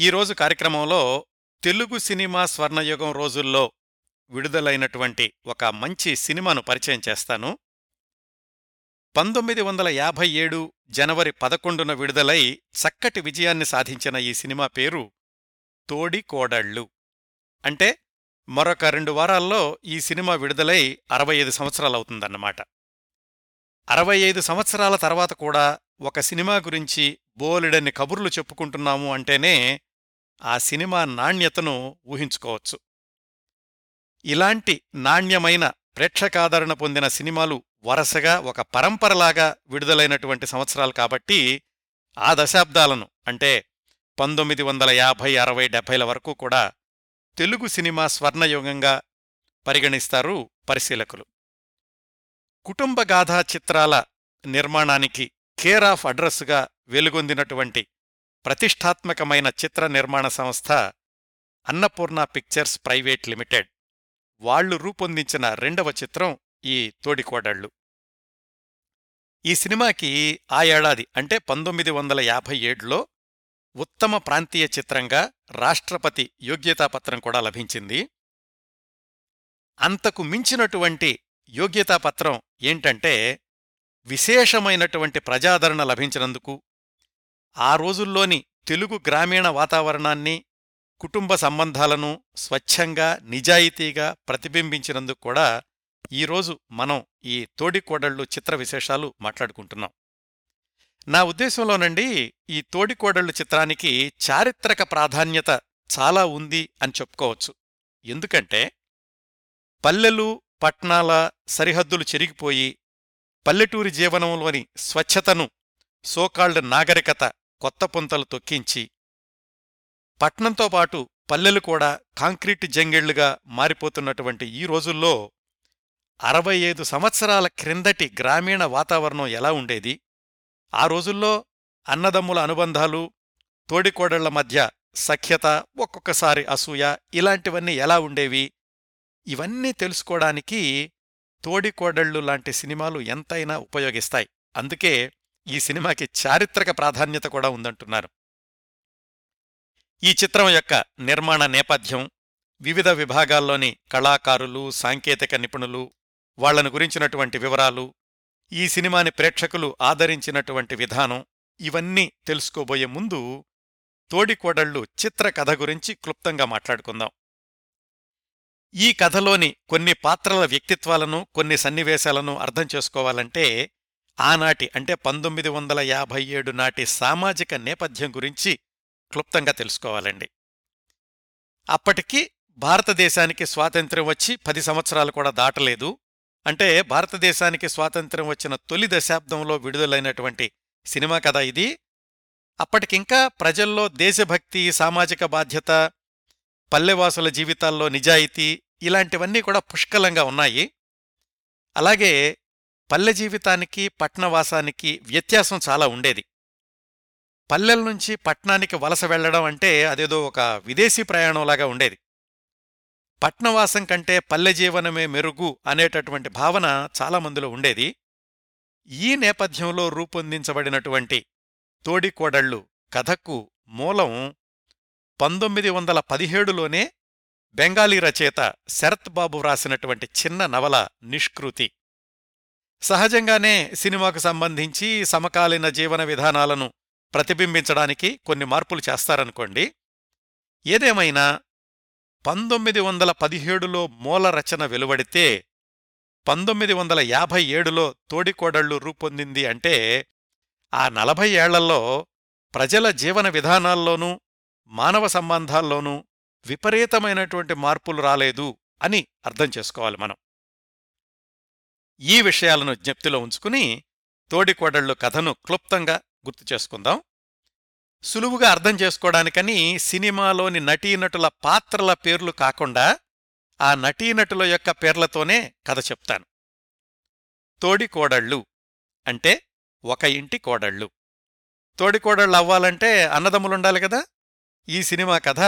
ఈరోజు కార్యక్రమంలో తెలుగు సినిమా స్వర్ణయుగం రోజుల్లో విడుదలైనటువంటి ఒక మంచి సినిమాను పరిచయం చేస్తాను. పంతొమ్మిది వందల యాభై ఏడు జనవరి పదకొండున విడుదలై చక్కటి విజయాన్ని సాధించిన ఈ సినిమా పేరు తోడి కోడళ్ళు. అంటే మరొక రెండు వారాల్లో ఈ సినిమా విడుదలై అరవై ఐదు సంవత్సరాలవుతుందన్నమాట అరవై ఐదు సంవత్సరాల తర్వాత కూడా ఒక సినిమా గురించి బోలెడన్ని కబుర్లు చెప్పుకుంటున్నాము అంటేనే ఆ సినిమా నాణ్యతను ఊహించుకోవచ్చు. ఇలాంటి నాణ్యమైన ప్రేక్షకాదరణ పొందిన సినిమాలు వరసగా ఒక పరంపరలాగా విడుదలైనటువంటి సంవత్సరాలు కాబట్టి ఆ దశాబ్దాలను అంటే పంతొమ్మిది వందల యాభై అరవై డెబ్బైల వరకు కూడా తెలుగు సినిమా స్వర్ణయుగంగా పరిగణిస్తారు పరిశీలకులు. కుటుంబగాథా చిత్రాల నిర్మాణానికి కేర్ ఆఫ్ అడ్రస్గా వెలుగొందినటువంటి ప్రతిష్టాత్మకమైన చిత్ర నిర్మాణ సంస్థ అన్నపూర్ణ పిక్చర్స్ ప్రైవేట్ లిమిటెడ్. వాళ్ళు రూపొందించిన రెండవ చిత్రం ఈ తోడికోడళ్ళు. ఈ సినిమాకి ఆ ఏడాది అంటే పంతొమ్మిది వందల యాభై ఏడులో ఉత్తమ ప్రాంతీయ చిత్రంగా రాష్ట్రపతి యోగ్యతాపత్రం కూడా లభించింది. అంతకు మించినటువంటి యోగ్యతాపత్రం ఏంటంటే విశేషమైనటువంటి ప్రజాదరణ లభించినందుకు ఆ రోజుల్లోని తెలుగు గ్రామీణ వాతావరణాన్ని కుటుంబ సంబంధాలను స్వచ్ఛంగా నిజాయితీగా ప్రతిబింబించినందుకు కూడా ఈరోజు మనం ఈ తోడికోడళ్ళు చిత్ర విశేషాలు మాట్లాడుకుంటున్నాం. నా ఉద్దేశంలోనండి ఈ తోడికోడళ్ళు చిత్రానికి చారిత్రక ప్రాధాన్యత చాలా ఉంది అని చెప్పుకోవచ్చు. ఎందుకంటే పల్లెలు పట్నాల సరిహద్దులు చెరిగిపోయి పల్లెటూరి జీవనంలోని స్వచ్ఛతను సోకాళ్డ్ నాగరికత కొత్త పుంతలు తొక్కించి పట్నంతో పాటు పల్లెలు కూడా కాంక్రీట్ జంగిళ్ళుగా మారిపోతున్నటువంటి ఈ రోజుల్లో అరవై ఐదు సంవత్సరాల క్రిందటి గ్రామీణ వాతావరణం ఎలా ఉండేది? ఆ రోజుల్లో అన్నదమ్ముల అనుబంధాలు తోడికోడళ్ళ మధ్య సఖ్యత ఒక్కొక్కసారి అసూయ ఇలాంటివన్నీ ఎలా ఉండేవి? ఇవన్నీ తెలుసుకోవడానికి తోడికోడళ్ళు లాంటి సినిమాలు ఎంతైనా ఉపయోగిస్తాయి. అందుకే ఈ సినిమాకి చారిత్రక ప్రాధాన్యత కూడా ఉందంటున్నారు. ఈ చిత్రం యొక్క నిర్మాణ నేపథ్యం వివిధ విభాగాల్లోని కళాకారులు సాంకేతిక నిపుణులు వాళ్ళను గురించినటువంటి వివరాలు ఈ సినిమాని ప్రేక్షకులు ఆదరించినటువంటి విధానం ఇవన్నీ తెలుసుకోబోయే ముందు తోడికోడళ్ళు చిత్ర కథ గురించి క్లుప్తంగా మాట్లాడుకుందాం. ఈ కథలోని కొన్ని పాత్రల వ్యక్తిత్వాలను కొన్ని సన్నివేశాలను అర్థం చేసుకోవాలంటే ఆనాటి అంటే పంతొమ్మిది వందల యాభై ఏడు నాటి సామాజిక నేపథ్యం గురించి క్లుప్తంగా తెలుసుకోవాలండి. అప్పటికి భారతదేశానికి స్వాతంత్ర్యం వచ్చి పది సంవత్సరాలు కూడా దాటలేదు. అంటే భారతదేశానికి స్వాతంత్ర్యం వచ్చిన తొలి దశాబ్దంలో విడుదలైనటువంటి సినిమా కథ ఇది. అప్పటికింకా ప్రజల్లో దేశభక్తి సామాజిక బాధ్యత పల్లెవాసుల జీవితాల్లో నిజాయితీ ఇలాంటివన్నీ కూడా పుష్కలంగా ఉన్నాయి. అలాగే పల్లె జీవితానికి పట్నవాసానికి వ్యత్యాసం చాలా ఉండేది. పల్లెల నుంచి పట్నానికి వలస వెళ్ళడం అంటే అదేదో ఒక విదేశీ ప్రయాణంలాగా ఉండేది. పట్నవాసం కంటే పల్లె జీవనమే మెరుగు అనేటటువంటి భావన చాలామందిలో ఉండేది. ఈ నేపథ్యంలో రూపొందించబడినటువంటి తోడికోడళ్ళు కథకు మూలం పంతొమ్మిది వందల పదిహేడులోనే బెంగాలీ రచయిత శరత్ బాబు వ్రాసినటువంటి చిన్న నవల నిష్కృతి. సహజంగానే సినిమాకు సంబంధించి సమకాలీన జీవన విధానాలను ప్రతిబింబించడానికి కొన్ని మార్పులు చేస్తారనుకోండి. ఏదేమైనా పంతొమ్మిది వందల పదిహేడులో మూల రచన వెలువడితే పంతొమ్మిది వందల యాభై ఏడులో తోడికోడళ్ళు రూపొందింది అంటే ఆ నలభై ఏళ్ళలో ప్రజల జీవన విధానాల్లోనూ మానవ సంబంధాల్లోనూ విపరీతమైనటువంటి మార్పులు రాలేదు అని అర్థం చేసుకోవాలి మనం. ఈ విషయాలను జ్ఞప్తిలో ఉంచుకుని తోడికోడళ్ళు కథను క్లుప్తంగా గుర్తు చేసుకుందాం. సులువుగా అర్థం చేసుకోవడానికని సినిమాలోని నటీనటుల పాత్రల పేర్లు కాకుండా ఆ నటీనటుల యొక్క పేర్లతోనే కథ చెప్తాను. తోడికోడళ్ళు అంటే ఒక ఇంటి కోడళ్ళు. తోడికోడళ్ళు అవ్వాలంటే అన్నదమ్ములుండాలి కదా? ఈ సినిమా కథ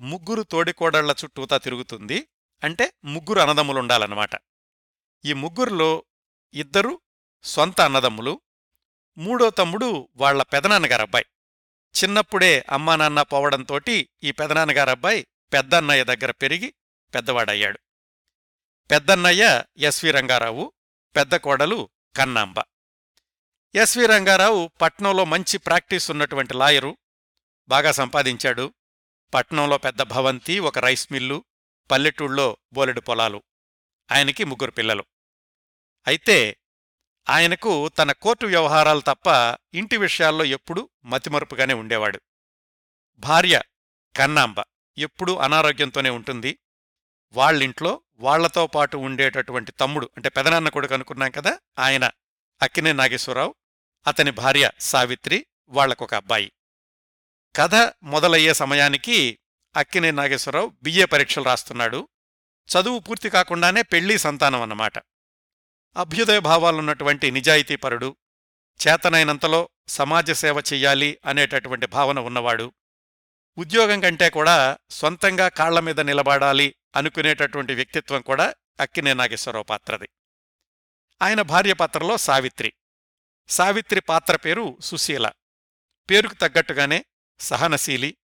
ముగ్గురు తోడికోడళ్ళ చుట్టూతా తిరుగుతుంది అంటే ముగ్గురు అన్నదమ్ములుండాలన్నమాట. ఈ ముగ్గురులో ఇద్దరు సొంత అన్నదమ్ములు మూడో తమ్ముడు వాళ్ళ పెదనాన్నగారబ్బాయి. చిన్నప్పుడే అమ్మా నాన్న పోవడంతోటి ఈ పెదనాన్నగారబ్బాయి పెద్దన్నయ్య దగ్గర పెరిగి పెద్దవాడయ్యాడు. పెద్దన్నయ్య ఎస్వి రంగారావు పెద్ద కోడలు కన్నాంబ. ఎస్వి రంగారావు పట్నంలో మంచి ప్రాక్టీస్ ఉన్నటువంటి లాయరు బాగా సంపాదించాడు. పట్నంలో పెద్ద భవంతి ఒక రైస్ మిల్లు పల్లెటూళ్ళలో బోలెడు పొలాలు. ఆయనకి ముగ్గురు పిల్లలు. అయితే ఆయనకు తన కోర్టు వ్యవహారాలు తప్ప ఇంటి విషయాల్లో ఎప్పుడూ మతిమరుపుగానే ఉండేవాడు. భార్య కన్నాంబ ఎప్పుడూ అనారోగ్యంతోనే ఉంటుంది. వాళ్ళింట్లో వాళ్ళతో పాటు ఉండేటటువంటి తమ్ముడు అంటే పెదనాన్న కొడుకు అనుకున్నాం కదా ఆయన అక్కినే నాగేశ్వరరావు అతని భార్య సావిత్రి వాళ్ళకొక అబ్బాయి. కథ మొదలయ్యే సమయానికి అక్కినే నాగేశ్వరరావు బిఏ పరీక్షలు రాస్తున్నాడు. చదువు పూర్తి కాకుండానే పెళ్ళి సంతానం అన్నమాట. అభ్యుదయ భావాలున్నటువంటి నిజాయితీపరుడు చేతనైనంతలో సమాజ సేవ చెయ్యాలి అనేటటువంటి భావన ఉన్నవాడు ఉద్యోగం కంటే కూడా సొంతంగా కాళ్ళ మీద నిలబడాలి అనుకునేటటువంటి వ్యక్తిత్వం కూడా అక్కినే నాగేశ్వరరావు పాత్రది. ఆయన భార్య పాత్రలో సావిత్రి. సావిత్రి పాత్ర పేరు సుశీల. పేరుకు తగ్గట్టుగానే సహనశీలి.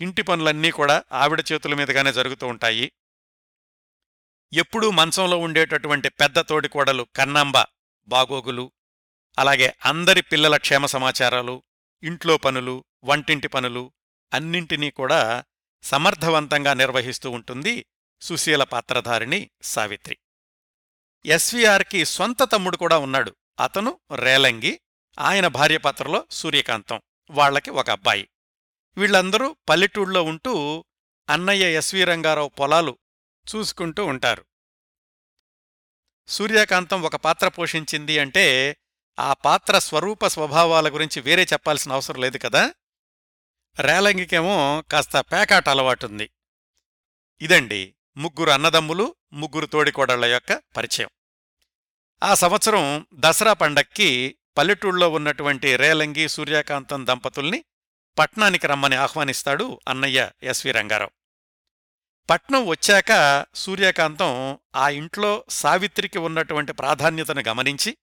ఇంటి పనులన్నీ కూడా ఆవిడ చేతుల మీదుగానే జరుగుతూ ఉంటాయి. ఎప్పుడూ మంచంలో ఉండేటటువంటి పెద్ద తోడికోడలు కన్నాంబ బాగోగులు అలాగే అందరి పిల్లల క్షేమ సమాచారాలు ఇంట్లో పనులు వంటింటి పనులు అన్నింటినీ కూడా సమర్థవంతంగా నిర్వహిస్తూ ఉంటుంది సుశీల పాత్రధారిణి సావిత్రి. ఎస్వీఆర్కి సొంత తమ్ముడు కూడా ఉన్నాడు. అతను రేలంగి ఆయన భార్య పాత్రలో సూర్యకాంతం వాళ్ళకి ఒక అబ్బాయి. వీళ్ళందరూ పల్లెటూళ్ళలో ఉంటూ అన్నయ్య ఎస్వి రంగారావు పొలాలు చూసుకుంటూ ఉంటారు. సూర్యకాంతం ఒక పాత్ర పోషించింది అంటే ఆ పాత్ర స్వరూప స్వభావాల గురించి వేరే చెప్పాల్సిన అవసరం లేదు కదా? రేలంగికేమో కాస్త పేకాట అలవాటుంది. ఇదండి ముగ్గురు అన్నదమ్ములు ముగ్గురు తోడికోడళ్ళ యొక్క పరిచయం. ఆ సంవత్సరం దసరా పండక్కి పల్లెటూళ్ళలో ఉన్నటువంటి రేలంగి సూర్యకాంతం దంపతుల్ని పట్నానికి రమ్మని ఆహ్వానిస్తాడు అన్నయ్య ఎస్వి రంగారావు. పట్నం వచ్చాక సూర్యకాంతం ఆ ఇంట్లో సావిత్రికి ఉన్నటువంటి ప్రాధాన్యతను గమనించి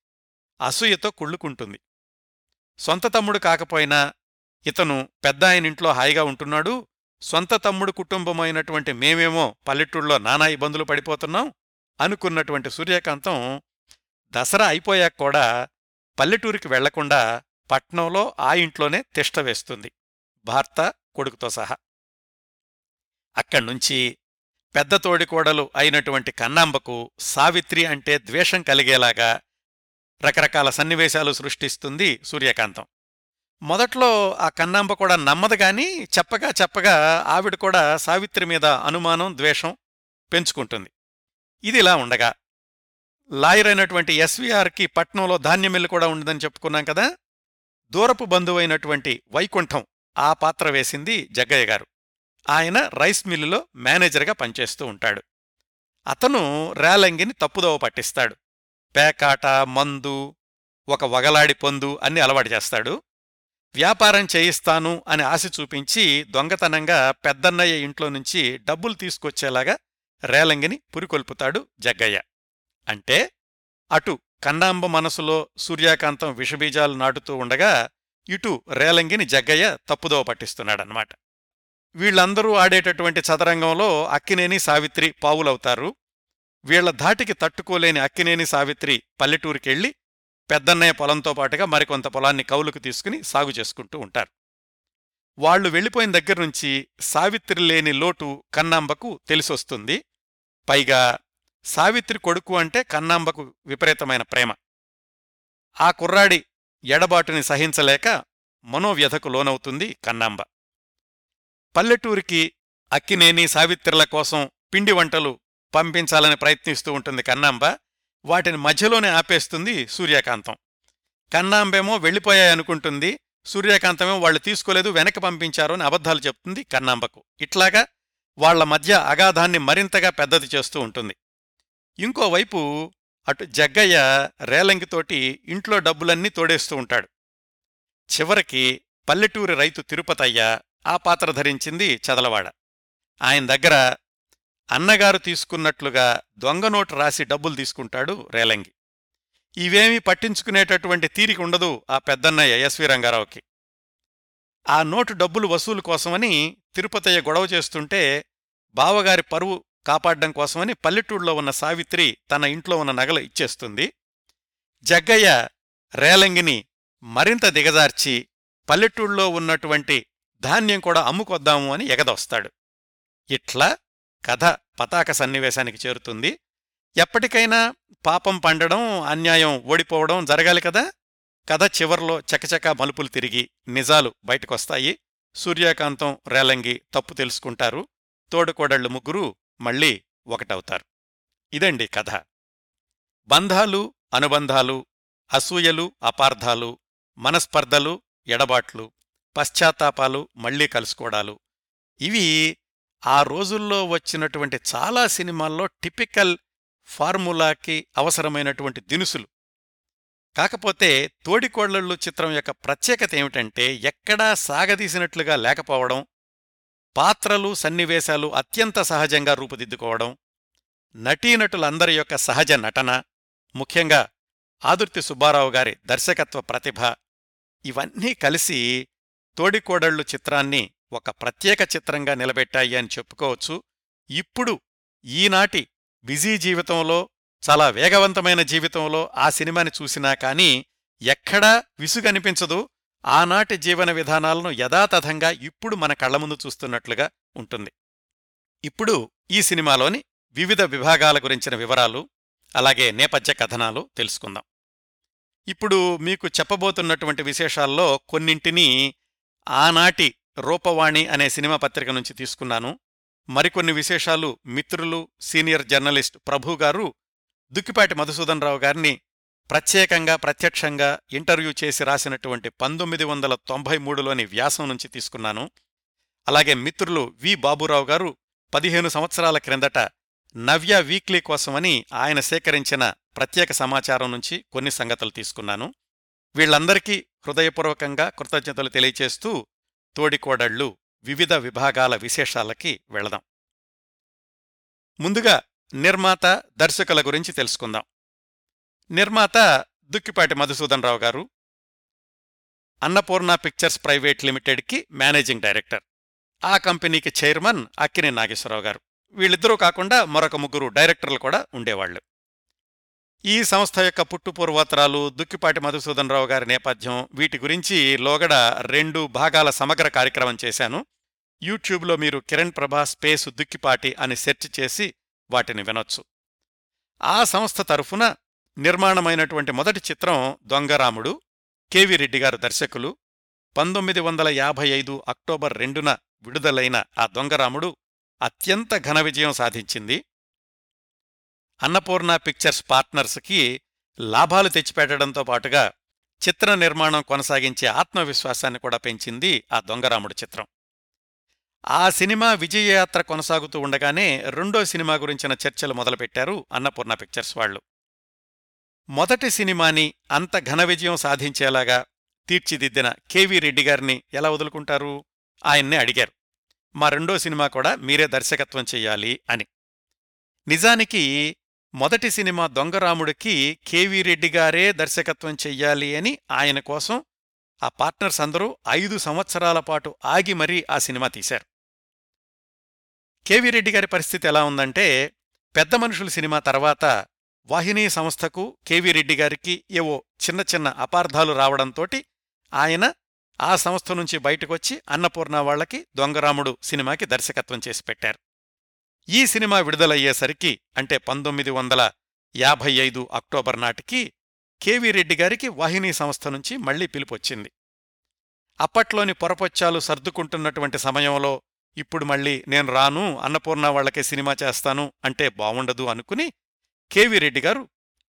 అసూయతో కుళ్ళుకుంటుంది. సొంత తమ్ముడు కాకపోయినా ఇతను పెద్ద ఆయన ఇంట్లో హాయిగా ఉంటున్నాడు. సొంత తమ్ముడు కుటుంబమైనటువంటి మేమేమో పల్లెటూళ్ళలో నానా ఇబ్బందులు పడిపోతున్నాం అనుకున్నటువంటి సూర్యకాంతం దసరా అయిపోయాక కూడా పల్లెటూరికి వెళ్ళకుండా పట్నంలో ఆ ఇంట్లోనే తిష్టవేస్తుంది భర్త కొడుకుతో సహా. అక్కడ్నుంచి పెద్ద తోడికోడలు అయినటువంటి కన్నాంబకు సావిత్రి అంటే ద్వేషం కలిగేలాగా రకరకాల సన్నివేశాలు సృష్టిస్తుంది సూర్యకాంతం. మొదట్లో ఆ కన్నాంబ కూడా నమ్మదు గాని చెప్పగా చెప్పగా ఆవిడ కూడా సావిత్రి మీద అనుమానం ద్వేషం పెంచుకుంటుంది. ఇదిలా ఉండగా లాయర్ అయినటువంటి ఎస్వీఆర్కి పట్నంలో ధాన్యమిల్లు కూడా ఉండదని చెప్పుకున్నాం కదా? దూరపు బంధువైనటువంటి వైకుంఠం ఆ పాత్ర వేసింది జగ్గయ్య గారు. ఆయన రైస్ మిల్లులో మేనేజర్గా పనిచేస్తూ ఉంటాడు. అతను రేలంగిని తప్పుదోవ పట్టిస్తాడు. పేకాట మందు ఒక వగలాడి పొందు అన్ని అలవాటు చేస్తాడు. వ్యాపారం చేయిస్తాను అని ఆశ చూపించి దొంగతనంగా పెద్దన్నయ్య ఇంట్లో నుంచి డబ్బులు తీసుకొచ్చేలాగా రేలంగిని పురికొల్పుతాడు జగ్గయ్య. అంటే అటు కన్నాంబ మనసులో సూర్యకాంతం విషబీజాలు నాటుతూ ఉండగా ఇటు రేలంగిని జగ్గయ్య తప్పుదోవ పట్టిస్తున్నాడనమాట వీళ్ళందరూ ఆడేటటువంటి చదరంగంలో అక్కినేని సావిత్రి పావులవుతారు. వీళ్ళ ధాటికి తట్టుకోలేని అక్కినేని సావిత్రి పల్లెటూరికెళ్ళి పెద్దన్నయ్య పొలంతో పాటుగా మరికొంత పొలాన్ని కౌలుకు తీసుకుని సాగు చేసుకుంటూ ఉంటారు. వాళ్ళు వెళ్ళిపోయిన దగ్గర్నుంచి సావిత్రి లేని లోటు కన్నాంబకు తెలిసొస్తుంది. పైగా సావిత్రి కొడుకు అంటే కన్నాంబకు విపరీతమైన ప్రేమ. ఆ కుర్రాడి ఎడబాటుని సహించలేక మనోవ్యధకు లోనవుతుంది కన్నాంబ. పల్లెటూరికి అక్కినేని సావిత్రుల కోసం పిండి వంటలు పంపించాలని ప్రయత్నిస్తూ ఉంటుంది కన్నాంబ. వాటిని మధ్యలోనే ఆపేస్తుంది సూర్యకాంతం. కన్నాంబేమో వెళ్ళిపోయాయనుకుంటుంది సూర్యకాంతమేమో వాళ్ళు తీసుకోలేదు వెనక్కి పంపించారు అని అబద్ధాలు చెప్తుంది కన్నాంబకు. ఇట్లాగా వాళ్ళ మధ్య అగాధాన్ని మరింతగా పెద్దది చేస్తూ ఉంటుంది. ఇంకోవైపు అటు జగ్గయ్య రేలంగితోటి ఇంట్లో డబ్బులన్నీ తోడేస్తూ ఉంటాడు. చివరికి పల్లెటూరి రైతు తిరుపతయ్య ఆ పాత్ర ధరించింది చదలవాడ. ఆయన దగ్గర అన్నగారు తీసుకున్నట్లుగా దొంగనోటు రాసి డబ్బులు తీసుకుంటాడు రేలంగి. ఇవేమీ పట్టించుకునేటటువంటి తీరిక ఉండదు ఆ పెద్దన్నయ్య ఎస్వి రంగారావుకి. ఆ నోటు డబ్బులు వసూలు కోసమని తిరుపతయ్య గొడవ చేస్తుంటే బావగారి పరువు కాపాడ్డం కోసమని పల్లెటూళ్ళలో ఉన్న సావిత్రి తన ఇంట్లో ఉన్న నగలు ఇచ్చేస్తుంది. జగ్గయ్య రేలంగిని మరింత దిగజార్చి పల్లెటూళ్ళలో ఉన్నటువంటి ధాన్యం కూడా అమ్ముకొద్దాము అని ఎగదొస్తాడు. ఇట్లా కథ పతాక సన్నివేశానికి చేరుతుంది. ఎప్పటికైనా పాపం పండడం అన్యాయం ఓడిపోవడం జరగాలి కదా? కథ చివర్లో చకచక మలుపులు తిరిగి నిజాలు బయటకొస్తాయి. సూర్యకాంతం రేలంగి తప్పు తెలుసుకుంటారు. తోడుకోడళ్ళు ముగ్గురు మళ్ళీ ఒకటవుతారు. ఇదండి కథ. బంధాలు అనుబంధాలు అసూయలు అపార్థాలు మనస్పర్ధలు ఎడబాట్లు పశ్చాత్తాపాలు మళ్ళీ కలుసుకోవడాలు ఇవి ఆ రోజుల్లో వచ్చినటువంటి చాలా సినిమాల్లో టిపికల్ ఫార్ములాకి అవసరమైనటువంటి దినుసులు. కాకపోతే తోడికోళ్ళళ్ళు చిత్రం యొక్క ప్రత్యేకత ఏమిటంటే ఎక్కడా సాగదీసినట్లుగా లేకపోవడం పాత్రలు సన్నివేశాలు అత్యంత సహజంగా రూపుదిద్దుకోవడం నటీనటులందరి యొక్క సహజ నటన ముఖ్యంగా ఆదుర్తి సుబ్బారావు గారి దర్శకత్వ ప్రతిభ ఇవన్నీ కలిసి తోడికోడళ్ళు చిత్రాన్ని ఒక ప్రత్యేక చిత్రంగా నిలబెట్టాయి అని చెప్పుకోవచ్చు. ఇప్పుడు ఈనాటి బిజీ జీవితంలో చాలా వేగవంతమైన జీవితంలో ఆ సినిమాని చూసినా కానీ ఎక్కడా విసుగనిపించదు. ఆనాటి జీవన విధానాలను యథాతథంగా ఇప్పుడు మన కళ్ళ ముందు చూస్తున్నట్లుగా ఉంటుంది. ఇప్పుడు ఈ సినిమాలోని వివిధ విభాగాల గురించిన వివరాలు అలాగే నేపథ్య కథనాలు తెలుసుకుందాం. ఇప్పుడు మీకు చెప్పబోతున్నటువంటి విశేషాల్లో కొన్నింటిని ఆనాటి రూపవాణి అనే సినిమా పత్రిక నుంచి తీసుకున్నాను. మరికొన్ని విశేషాలు మిత్రులు సీనియర్ జర్నలిస్ట్ ప్రభు గారు దుక్కిపాటి మధుసూదన్ రావు గారిని ప్రత్యేకంగా ప్రత్యక్షంగా ఇంటర్వ్యూ చేసి రాసినటువంటి పంతొమ్మిది వందల తొంభై మూడులోని వ్యాసం నుంచి తీసుకున్నాను. అలాగే మిత్రులు వి. బాబురావు గారు పదిహేను సంవత్సరాల క్రిందట నవ్య వీక్లీ కోసమని ఆయన సేకరించిన ప్రత్యేక సమాచారం నుంచి కొన్ని సంగతులు తీసుకున్నాను. వీళ్ళందరికీ హృదయపూర్వకంగా కృతజ్ఞతలు తెలియచేస్తూ తోడికోడళ్ళు వివిధ విభాగాల విశేషాలకి వెళదాం. ముందుగా నిర్మాత దర్శకుల గురించి తెలుసుకుందాం. నిర్మాత దుక్కిపాటి మధుసూదన్ రావు గారు అన్నపూర్ణ పిక్చర్స్ ప్రైవేట్ లిమిటెడ్కి మేనేజింగ్ డైరెక్టర్. ఆ కంపెనీకి చైర్మన్ అక్కినే నాగేశ్వరరావు గారు. వీళ్ళిద్దరూ కాకుండా మరొక ముగ్గురు డైరెక్టర్లు కూడా ఉండేవాళ్ళు ఈ సంస్థ యొక్క పుట్టుపూర్వోత్తరాలు దుక్కిపాటి మధుసూదన్ రావు గారి నేపథ్యం వీటి గురించి లోగడ రెండు భాగాల సమగ్ర కార్యక్రమం చేశాను. యూట్యూబ్లో మీరు కిరణ్ ప్రభా స్పేస్ దుక్కిపాటి అని సెర్చ్ చేసి వాటిని వినొచ్చు. ఆ సంస్థ తరఫున నిర్మాణమైనటువంటి మొదటి చిత్రం దొంగరాముడు కెవి రెడ్డి గారు దర్శకులు పంతొమ్మిది వందల యాభై ఐదు అక్టోబర్ రెండున విడుదలైన ఆ దొంగరాముడు అత్యంత ఘన విజయం సాధించింది. అన్నపూర్ణ పిక్చర్స్ పార్ట్నర్స్కి లాభాలు తెచ్చిపెట్టడంతో పాటుగా చిత్ర నిర్మాణం కొనసాగించే ఆత్మవిశ్వాసాన్ని కూడా పెంచింది ఆ దొంగరాముడు చిత్రం. ఆ సినిమా విజయయాత్ర కొనసాగుతూ ఉండగానే రెండో సినిమా గురించిన చర్చలు మొదలుపెట్టారు అన్నపూర్ణ పిక్చర్స్ వాళ్ళు మొదటి సినిమాని అంత ఘన విజయం సాధించేలాగా తీర్చిదిద్దిన కెవి రెడ్డి గారిని ఎలా వదులుకుంటారు? ఆయన్నే అడిగారు. మా రెండో సినిమా కూడా మీరే దర్శకత్వం చెయ్యాలి అని. నిజానికి మొదటి సినిమా దొంగరాముడికి కెవి రెడ్డి గారే దర్శకత్వం చెయ్యాలి అని ఆయన కోసం ఆ పార్ట్నర్స్ అందరూ ఐదు సంవత్సరాల పాటు ఆగి మరీ ఆ సినిమా తీశారు. కెవి రెడ్డి గారి పరిస్థితి ఎలా ఉందంటే పెద్ద మనుషుల సినిమా తర్వాత వాహినీ సంస్థకు కెవి రెడ్డి గారికి ఏవో చిన్న చిన్న అపార్థాలు రావడంతోటి ఆయన ఆ సంస్థ నుంచి బయటకొచ్చి అన్నపూర్ణ వాళ్ళకి దొంగరాముడు సినిమాకి దర్శకత్వం చేసి పెట్టారు. ఈ సినిమా విడుదలయ్యేసరికి అంటే పంతొమ్మిది వందల యాభై ఐదు అక్టోబర్ నాటికి కెవి రెడ్డి గారికి వాహినీ సంస్థ నుంచి మళ్ళీ పిలుపొచ్చింది. అప్పట్లోని పొరపొచ్చాలు సర్దుకుంటున్నటువంటి సమయంలో ఇప్పుడు మళ్ళీ నేను రాను అన్నపూర్ణ వాళ్ళకే సినిమా చేస్తాను అంటే బావుండదు అనుకుని కెవి రెడ్డి గారు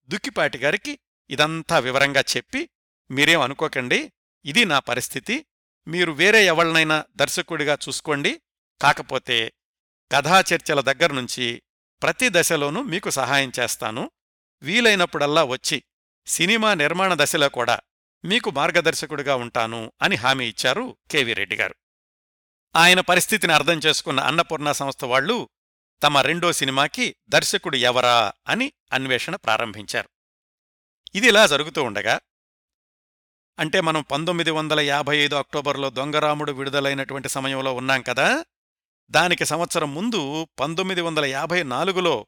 దుక్కిపాటి గారికి ఇదంతా వివరంగా చెప్పి మీరేం అనుకోకండి ఇది నా పరిస్థితి మీరు వేరే ఎవళ్ళనైనా దర్శకుడిగా చూసుకోండి కాకపోతే కథాచర్చల దగ్గర్నుంచి ప్రతి దశలోనూ మీకు సహాయం చేస్తాను. వీలైనప్పుడల్లా వచ్చి సినిమా నిర్మాణ దశలో కూడా మీకు మార్గదర్శకుడిగా ఉంటాను అని హామీ ఇచ్చారు కెవి రెడ్డి గారు. ఆయన పరిస్థితిని అర్థం చేసుకున్న అన్నపూర్ణ సంస్థ వాళ్ళు తమ రెండో సినిమాకి దర్శకుడు ఎవరా అని అన్వేషణ ప్రారంభించారు. ఇదిలా జరుగుతూ ఉండగా అంటే మనం పంతొమ్మిది వందల యాభై ఐదు అక్టోబర్లో దొంగరాముడు విడుదలైనటువంటి సమయంలో ఉన్నాం కదా దానికి సంవత్సరం ముందు పంతొమ్మిది వందల యాభై నాలుగులో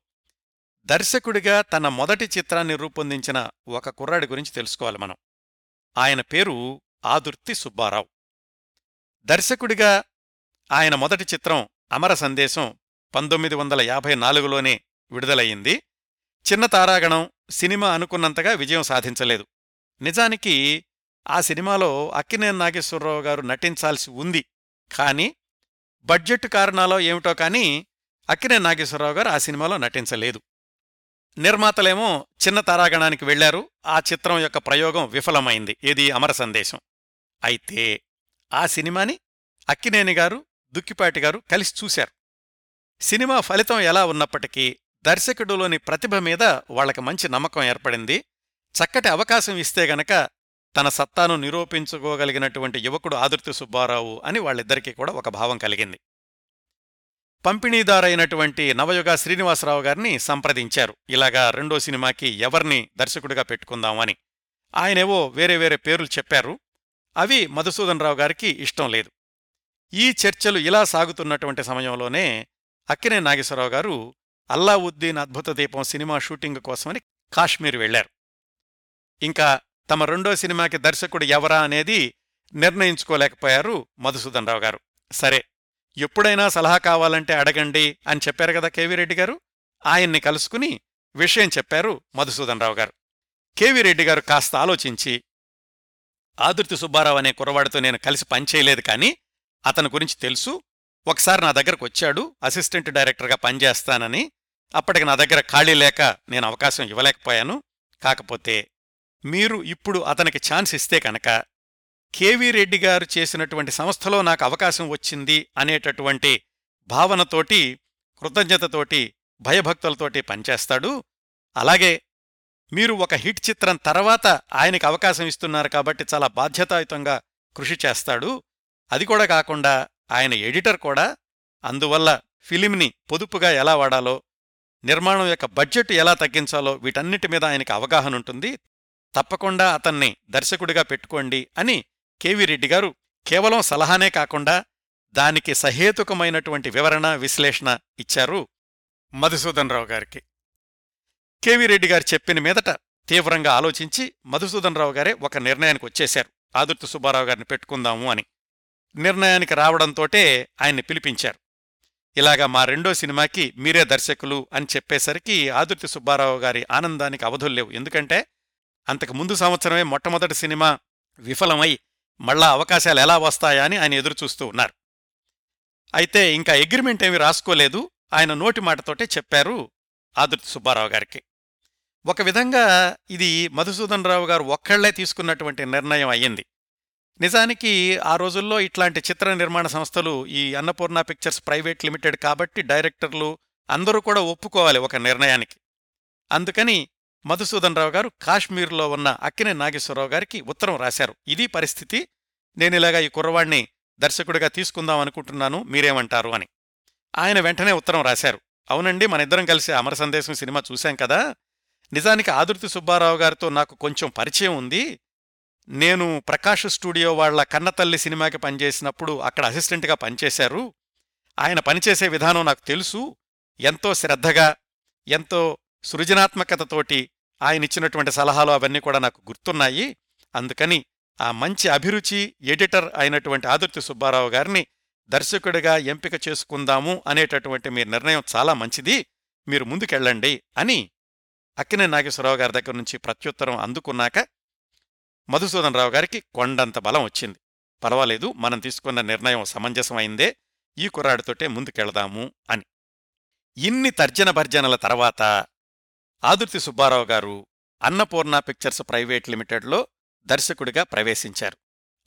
దర్శకుడిగా తన మొదటి చిత్రాన్ని రూపొందించిన ఒక కుర్రాడి గురించి తెలుసుకోవాలి మనం. ఆయన పేరు ఆదుర్తి సుబ్బారావు. దర్శకుడిగా ఆయన మొదటి చిత్రం అమర సందేశం పంతొమ్మిది వందల యాభై నాలుగులోనే విడుదలయ్యింది. చిన్న తారాగణం సినిమా అనుకున్నంతగా విజయం సాధించలేదు. నిజానికి ఆ సినిమాలో అక్కినేని నాగేశ్వరరావు గారు నటించాల్సి ఉంది. కానీ బడ్జెట్ కారణాలో ఏమిటో కానీ అక్కినే నాగేశ్వరరావు గారు ఆ సినిమాలో నటించలేదు. నిర్మాతలేమో చిన్న తారాగణానికి వెళ్ళారు ఆ చిత్రం యొక్క ప్రయోగం విఫలమైంది. ఇది అమర సందేశం. అయితే ఆ సినిమాని అక్కినేని గారు దుక్కిపాటి గారు కలిసి చూశారు. సినిమా ఫలితం ఎలా ఉన్నప్పటికీ దర్శకుడులోని ప్రతిభ మీద వాళ్ళకి మంచి నమ్మకం ఏర్పడింది. చక్కటి అవకాశం ఇస్తే గనక తన సత్తాను నిరూపించుకోగలిగినటువంటి యువకుడు ఆదుర్తి సుబ్బారావు అని వాళ్ళిద్దరికీ కూడా ఒక భావం కలిగింది. పంపిణీదారైనటువంటి నవయుగ శ్రీనివాసరావు గారిని సంప్రదించారు. ఇలాగా రెండో సినిమాకి ఎవర్ని దర్శకుడిగా పెట్టుకుందామని. ఆయనేవో వేరే వేరే పేర్లు చెప్పారు. అవి మధుసూదన్ రావు గారికి ఇష్టం లేదు. ఈ చర్చలు ఇలా సాగుతున్నటువంటి సమయంలోనే అక్కినే నాగేశ్వరరావు గారు అల్లావుద్దీన్ అద్భుత దీపం సినిమా షూటింగ్ కోసమని కాశ్మీర్ వెళ్ళారు ఇంకా తమ రెండో సినిమాకి దర్శకుడు ఎవరా అనేది నిర్ణయించుకోలేకపోయారు మధుసూదన్ రావు గారు. సరే ఎప్పుడైనా సలహా కావాలంటే అడగండి అని చెప్పారు కదా కేవీరెడ్డి గారు? ఆయన్ని కలుసుకుని విషయం చెప్పారు మధుసూదన్ రావు గారు కేవీరెడ్డి గారు కాస్త ఆలోచించి ఆదుర్తి సుబ్బారావు అనే కురవాడితో నేను కలిసి పనిచేయలేదు కానీ అతని గురించి తెలుసు. ఒకసారి నా దగ్గరకు వచ్చాడు అసిస్టెంట్ డైరెక్టర్గా పనిచేస్తానని అప్పటికి నా దగ్గర ఖాళీ లేక నేను అవకాశం ఇవ్వలేకపోయాను. కాకపోతే మీరు ఇప్పుడు అతనికి ఛాన్స్ ఇస్తే కనుక కేవీ రెడ్డి గారు చేసినటువంటి సంస్థలో నాకు అవకాశం వచ్చింది అనేటటువంటి భావనతోటి కృతజ్ఞతతోటి భయభక్తులతోటి పనిచేస్తాడు. అలాగే మీరు ఒక హిట్ చిత్రం తర్వాత ఆయనకి అవకాశం ఇస్తున్నారు కాబట్టి చాలా బాధ్యతాయుతంగా కృషి చేస్తాడు. అది కూడా కాకుండా ఆయన ఎడిటర్ కూడా. అందువల్ల ఫిలింని పొదుపుగా ఎలా వాడాలో నిర్మాణం యొక్క బడ్జెట్ ఎలా తగ్గించాలో వీటన్నిటి మీద ఆయనకి అవగాహన ఉంటుంది. తప్పకుండా అతన్ని దర్శకుడిగా పెట్టుకోండి అని కేవి రెడ్డి గారు కేవలం సలహానే కాకుండా దానికి సహేతుకమైనటువంటి వివరణ విశ్లేషణ ఇచ్చారు మధుసూదన్ రావు గారికి. కెవిరెడ్డిగారు రెడ్డి గారు చెప్పిన మీదట తీవ్రంగా ఆలోచించి మధుసూదన్ రావు గారే ఒక నిర్ణయానికి వచ్చేశారు. ఆదుర్తి సుబ్బారావు గారిని పెట్టుకుందాము అని. నిర్ణయానికి రావడంతోటే ఆయన్ని పిలిపించారు. ఇలాగా మా రెండో సినిమాకి మీరే దర్శకులు అని చెప్పేసరికి ఆదుర్తి సుబ్బారావు గారి ఆనందానికి అవధుల్లేవు ఎందుకంటే అంతకు ముందు సంవత్సరమే మొట్టమొదటి సినిమా విఫలమై మళ్ళా అవకాశాలు ఎలా వస్తాయా అని ఆయన ఎదురుచూస్తూ ఉన్నారు. అయితే ఇంకా అగ్రిమెంట్ ఏమీ రాసుకోలేదు. ఆయన నోటి మాటతోటే చెప్పారు ఆదుర్తి సుబ్బారావు గారికి. ఒక విధంగా ఇది మధుసూదన్ రావు గారు ఒక్కళ్ళే తీసుకున్నటువంటి నిర్ణయం అయ్యింది. నిజానికి ఆ రోజుల్లో ఇట్లాంటి చిత్ర నిర్మాణ సంస్థలు ఈ అన్నపూర్ణ పిక్చర్స్ ప్రైవేట్ లిమిటెడ్ కాబట్టి డైరెక్టర్లు అందరూ కూడా ఒప్పుకోవాలి ఒక నిర్ణయానికి. అందుకని మధుసూదన్ రావు గారు కాశ్మీర్లో ఉన్న అక్కినే నాగేశ్వరరావు గారికి ఉత్తరం రాశారు. ఇది పరిస్థితి. నేనిలాగా ఈ కుర్రవాణ్ణి దర్శకుడిగా తీసుకుందాం అనుకుంటున్నాను. మీరేమంటారు? అని. ఆయన వెంటనే ఉత్తరం రాశారు. అవునండి మన ఇద్దరం కలిసి అమర సందేశం సినిమా చూశాం కదా. నిజానికి ఆదుర్తి సుబ్బారావు గారితో నాకు కొంచెం పరిచయం ఉంది. నేను ప్రకాష్ స్టూడియో వాళ్ళ కన్నతల్లి సినిమాకి పనిచేసినప్పుడు అక్కడ అసిస్టెంట్గా పనిచేశారు. ఆయన పనిచేసే విధానం నాకు తెలుసు. ఎంతో శ్రద్ధగా ఎంతో సృజనాత్మకతతోటి ఆయన ఇచ్చినటువంటి సలహాలు అవన్నీ కూడా నాకు గుర్తున్నాయి. అందుకని ఆ మంచి అభిరుచి ఎడిటర్ అయినటువంటి ఆదుర్తి సుబ్బారావు గారిని దర్శకుడిగా ఎంపిక చేసుకుందాము అనేటటువంటి మీ నిర్ణయం చాలా మంచిది. మీరు ముందుకెళ్ళండి అని అక్కినే నాగేశ్వరరావు గారి దగ్గర నుంచి ప్రత్యుత్తరం అందుకున్నాక మధుసూదన్ రావు గారికి కొండంత బలం వచ్చింది. పర్వాలేదు మనం తీసుకున్న నిర్ణయం సమంజసమైందే. ఈ కుర్రాడితోటే ముందుకెళదాము అని. ఇన్ని తర్జన భర్జనల తర్వాత ఆదుర్తి సుబ్బారావు గారు అన్నపూర్ణ పిక్చర్స్ ప్రైవేట్ లిమిటెడ్లో దర్శకుడిగా ప్రవేశించారు.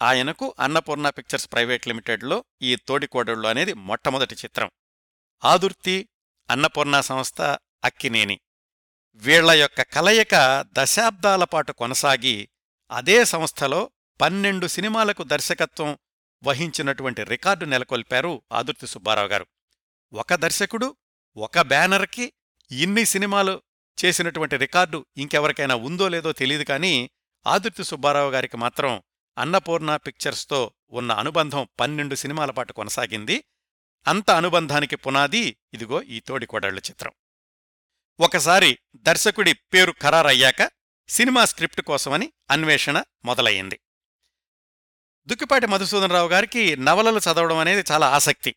ఆయనకు అన్నపూర్ణ పిక్చర్స్ ప్రైవేట్ లిమిటెడ్లో ఈ తోడికోడళ్ళు అనేది మొట్టమొదటి చిత్రం. ఆదుర్తి అన్నపూర్ణ సంస్థ అక్కినేని. వీళ్ళ యొక్క కలయిక దశాబ్దాల పాటు కొనసాగి అదే సంస్థలో పన్నెండు సినిమాలకు దర్శకత్వం వహించినటువంటి రికార్డు నెలకొల్పారు ఆదుర్తి సుబ్బారావు గారు. ఒక దర్శకుడు ఒక బ్యానర్కి ఇన్ని సినిమాలు చేసినటువంటి రికార్డు ఇంకెవరికైనా ఉందో లేదో తెలియదు కానీ ఆదుర్తి సుబ్బారావు గారికి మాత్రం అన్నపూర్ణ పిక్చర్స్తో ఉన్న అనుబంధం పన్నెండు సినిమాల పాటు కొనసాగింది. అంత అనుబంధానికి పునాది ఇదిగో ఈ తోడికోడళ్ళ చిత్రం. ఒకసారి దర్శకుడి పేరు ఖరారయ్యాక సినిమా స్క్రిప్ట్ కోసమని అన్వేషణ మొదలయ్యింది. దుక్కిపాటి మధుసూదనరావు గారికి నవలలు చదవడం అనేది చాలా ఆసక్తి.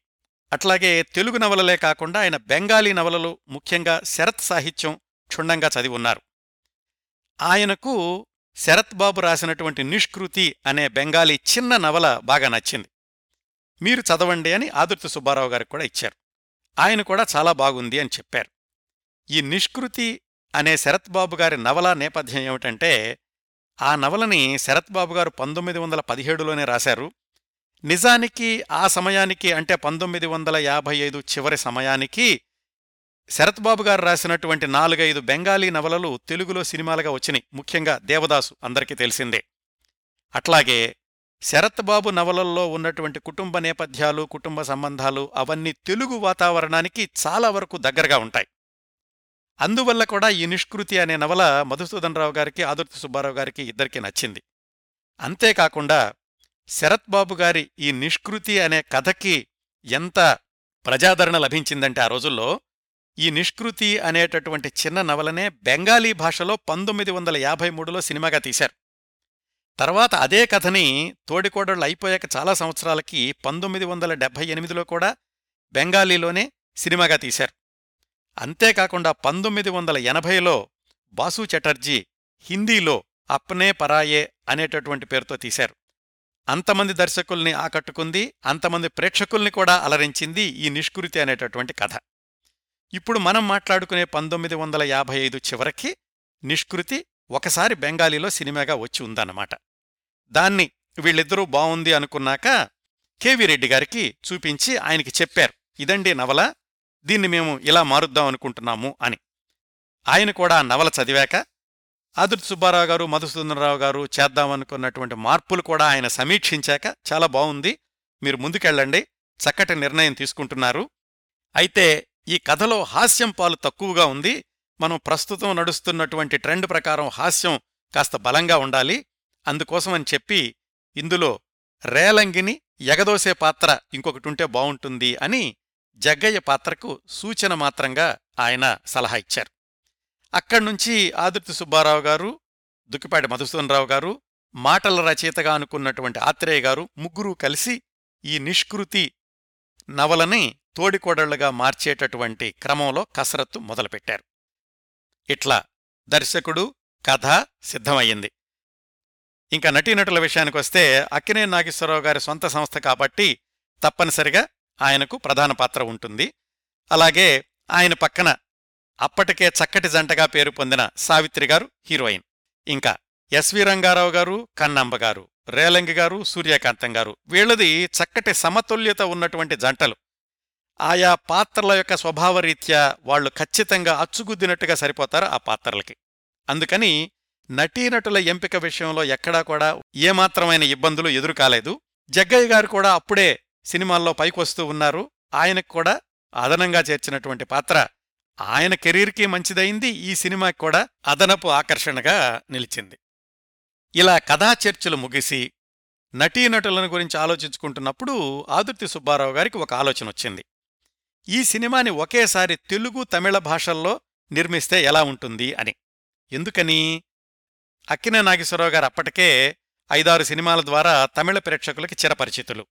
అట్లాగే తెలుగు నవలలే కాకుండా ఆయన బెంగాలీ నవలలు ముఖ్యంగా శరత్ సాహిత్యం క్షుణ్ణంగా చదివి ఉన్నారు ఆయనకు శరత్ బాబు రాసినటువంటి నిష్కృతి అనే బెంగాలీ చిన్న నవల బాగా నచ్చింది. మీరు చదవండి అని ఆదుర్తి సుబ్బారావు గారికి కూడా ఇచ్చారు. ఆయన కూడా చాలా బాగుంది అని చెప్పారు. ఈ నిష్కృతి అనే శరత్ బాబు గారి నవల నేపథ్యం ఏమిటంటే ఆ నవలని శరత్ బాబు గారు పంతొమ్మిది వందల పదిహేడులోనే రాశారు. నిజానికి ఆ సమయానికి అంటే పంతొమ్మిది వందల యాభై ఐదు చివరి సమయానికి శరత్ బాబు గారు రాసినటువంటి నాలుగైదు బెంగాలీ నవలలు తెలుగులో సినిమాలుగా వచ్చినాయి. ముఖ్యంగా దేవదాసు అందరికీ తెలిసిందే. అట్లాగే శరత్ బాబు నవలల్లో ఉన్నటువంటి కుటుంబ నేపథ్యాలు కుటుంబ సంబంధాలు అవన్నీ తెలుగు వాతావరణానికి చాలా వరకు దగ్గరగా ఉంటాయి. అందువల్ల కూడా ఈ నిష్కృతి అనే నవల మధుసూదనరావు గారికి ఆదుర్తి సుబ్బారావు గారికి ఇద్దరికీ నచ్చింది. అంతేకాకుండా శరత్ బాబు గారి ఈ నిష్కృతి అనే కథకి ఎంత ప్రజాదరణ లభించిందంటే ఆ రోజుల్లో ఈ నిష్కృతి అనేటటువంటి చిన్న నవలనే బెంగాలీ భాషలో పంతొమ్మిది వందల యాభై మూడులో సినిమాగా తీశారు. తర్వాత అదే కథని తోడికోడళ్ళు అయిపోయాక చాలా సంవత్సరాలకి పంతొమ్మిది వందల డెబ్భై ఎనిమిదిలో కూడా బెంగాలీలోనే సినిమాగా తీశారు. అంతేకాకుండా పంతొమ్మిది వందల ఎనభైలో బాసు చటర్జీ హిందీలో అప్నే పరాయే అనేటటువంటి పేరుతో తీశారు. అంతమంది దర్శకుల్ని ఆకట్టుకుంది అంతమంది ప్రేక్షకుల్ని కూడా అలరించింది ఈ నిష్కృతి అనేటటువంటి కథ. ఇప్పుడు మనం మాట్లాడుకునే పంతొమ్మిది వందల యాభై ఐదు చివరికి నిష్కృతి ఒకసారి బెంగాలీలో సినిమాగా వచ్చి ఉందన్నమాట. దాన్ని వీళ్ళిద్దరూ బావుంది అనుకున్నాక కెవి రెడ్డి గారికి చూపించి ఆయనకి చెప్పారు ఇదండి నవల దీన్ని మేము ఇలా మారుద్దాం అనుకుంటున్నాము అని. ఆయన కూడా ఆ నవల చదివాక ఆదుర్తి సుబ్బారావు గారు మధుసూదనరావు గారు చేద్దామనుకున్నటువంటి మార్పులు కూడా ఆయన సమీక్షించాక చాలా బావుంది మీరు ముందుకెళ్ళండి చక్కటి నిర్ణయం తీసుకుంటున్నారు. అయితే ఈ కథలో హాస్యం పాలు తక్కువగా ఉంది. మనం ప్రస్తుతం నడుస్తున్నటువంటి ట్రెండ్ ప్రకారం హాస్యం కాస్త బలంగా ఉండాలి. అందుకోసమని చెప్పి ఇందులో రేలంగిని ఎగదోసే పాత్ర ఇంకొకటుంటే బావుంటుంది అని జగ్గయ్య పాత్రకు సూచన మాత్రంగా ఆయన సలహా ఇచ్చారు. అక్కడ్నుంచి ఆదిత్య సుబ్బారావు గారు దుక్కిపాటి మధుసూదనరావు గారు మాటల రచయితగా అనుకున్నటువంటి ఆత్రేయ గారు ముగ్గురూ కలిసి ఈ నిష్కృతి నవలని తోడికోడళ్ళుగా మార్చేటటువంటి క్రమంలో కసరత్తు మొదలుపెట్టారు. ఇట్లా దర్శకుడు కథ సిద్ధమయ్యింది. ఇంకా నటీనటుల విషయానికొస్తే అక్కినే నాగేశ్వరరావు గారి సొంత సంస్థ కాబట్టి తప్పనిసరిగా ఆయనకు ప్రధాన పాత్ర ఉంటుంది. అలాగే ఆయన పక్కన అప్పటికే చక్కటి జంటగా పేరు పొందిన సావిత్రి గారు హీరోయిన్. ఇంకా ఎస్వి రంగారావు గారు కన్నంబ గారు రేలంగి గారు సూర్యకాంతం గారు. వీళ్ళది చక్కటి సమతుల్యత ఉన్నటువంటి జంటలు. ఆయా పాత్రల యొక్క స్వభావరీత్యా వాళ్ళు ఖచ్చితంగా అచ్చుగుద్దినట్టుగా సరిపోతారు ఆ పాత్రలకి. అందుకని నటీనటుల ఎంపిక విషయంలో ఎక్కడా కూడా ఏమాత్రమైన ఇబ్బందులు ఎదురుకాలేదు. జగ్గయ్య గారు కూడా అప్పుడే సినిమాల్లో పైకొస్తూ ఉన్నారు. ఆయనకు కూడా అదనంగా చేర్చినటువంటి పాత్ర. ఆయన కెరీర్కి మంచిదైంది ఈ సినిమాకి కూడా అదనపు ఆకర్షణగా నిలిచింది. ఇలా కథా చర్చలు ముగిసి నటీనటులను గురించి ఆలోచించుకుంటున్నప్పుడు ఆదుర్తి సుబ్బారావు గారికి ఒక ఆలోచన వచ్చింది. ఈ సినిమాని ఒకేసారి తెలుగు తమిళ భాషల్లో నిర్మిస్తే ఎలా ఉంటుంది అని. ఎందుకని? అక్కినే నాగేశ్వరరావు గారు అప్పటికే ఐదారు సినిమాల ద్వారా తమిళ ప్రేక్షకులకి చిరపరిచితులు.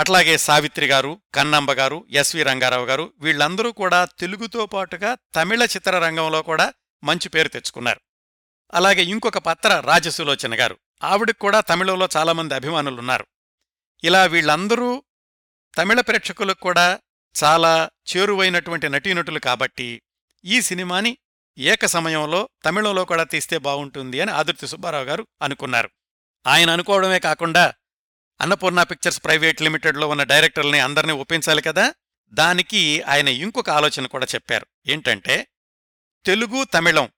అట్లాగే సావిత్రి గారు కన్నంబ గారు ఎస్వి రంగారావు గారు వీళ్ళందరూ కూడా తెలుగుతో పాటుగా తమిళ చిత్రరంగంలో కూడా మంచి పేరు తెచ్చుకున్నారు. అలాగే ఇంకొక పాత్ర రాజసులోచన గారు. ఆవిడకు కూడా తమిళంలో చాలామంది అభిమానులున్నారు. ఇలా వీళ్ళందరూ తమిళ ప్రేక్షకులకు కూడా చాలా చేరువైనటువంటి నటీనటులు కాబట్టి ఈ సినిమాని ఏక సమయంలో తమిళంలో కూడా తీస్తే బావుంటుంది అని ఆదుర్తి సుబ్బారావు గారు అనుకున్నారు. ఆయన అనుకోవడమే కాకుండా అన్నపూర్ణ పిక్చర్స్ ప్రైవేట్ లిమిటెడ్లో ఉన్న డైరెక్టర్ని అందరినీ ఒప్పించాలి కదా? దానికి ఆయన ఇంకొక ఆలోచన కూడా చెప్పారు. ఏంటంటే తెలుగు తమిళం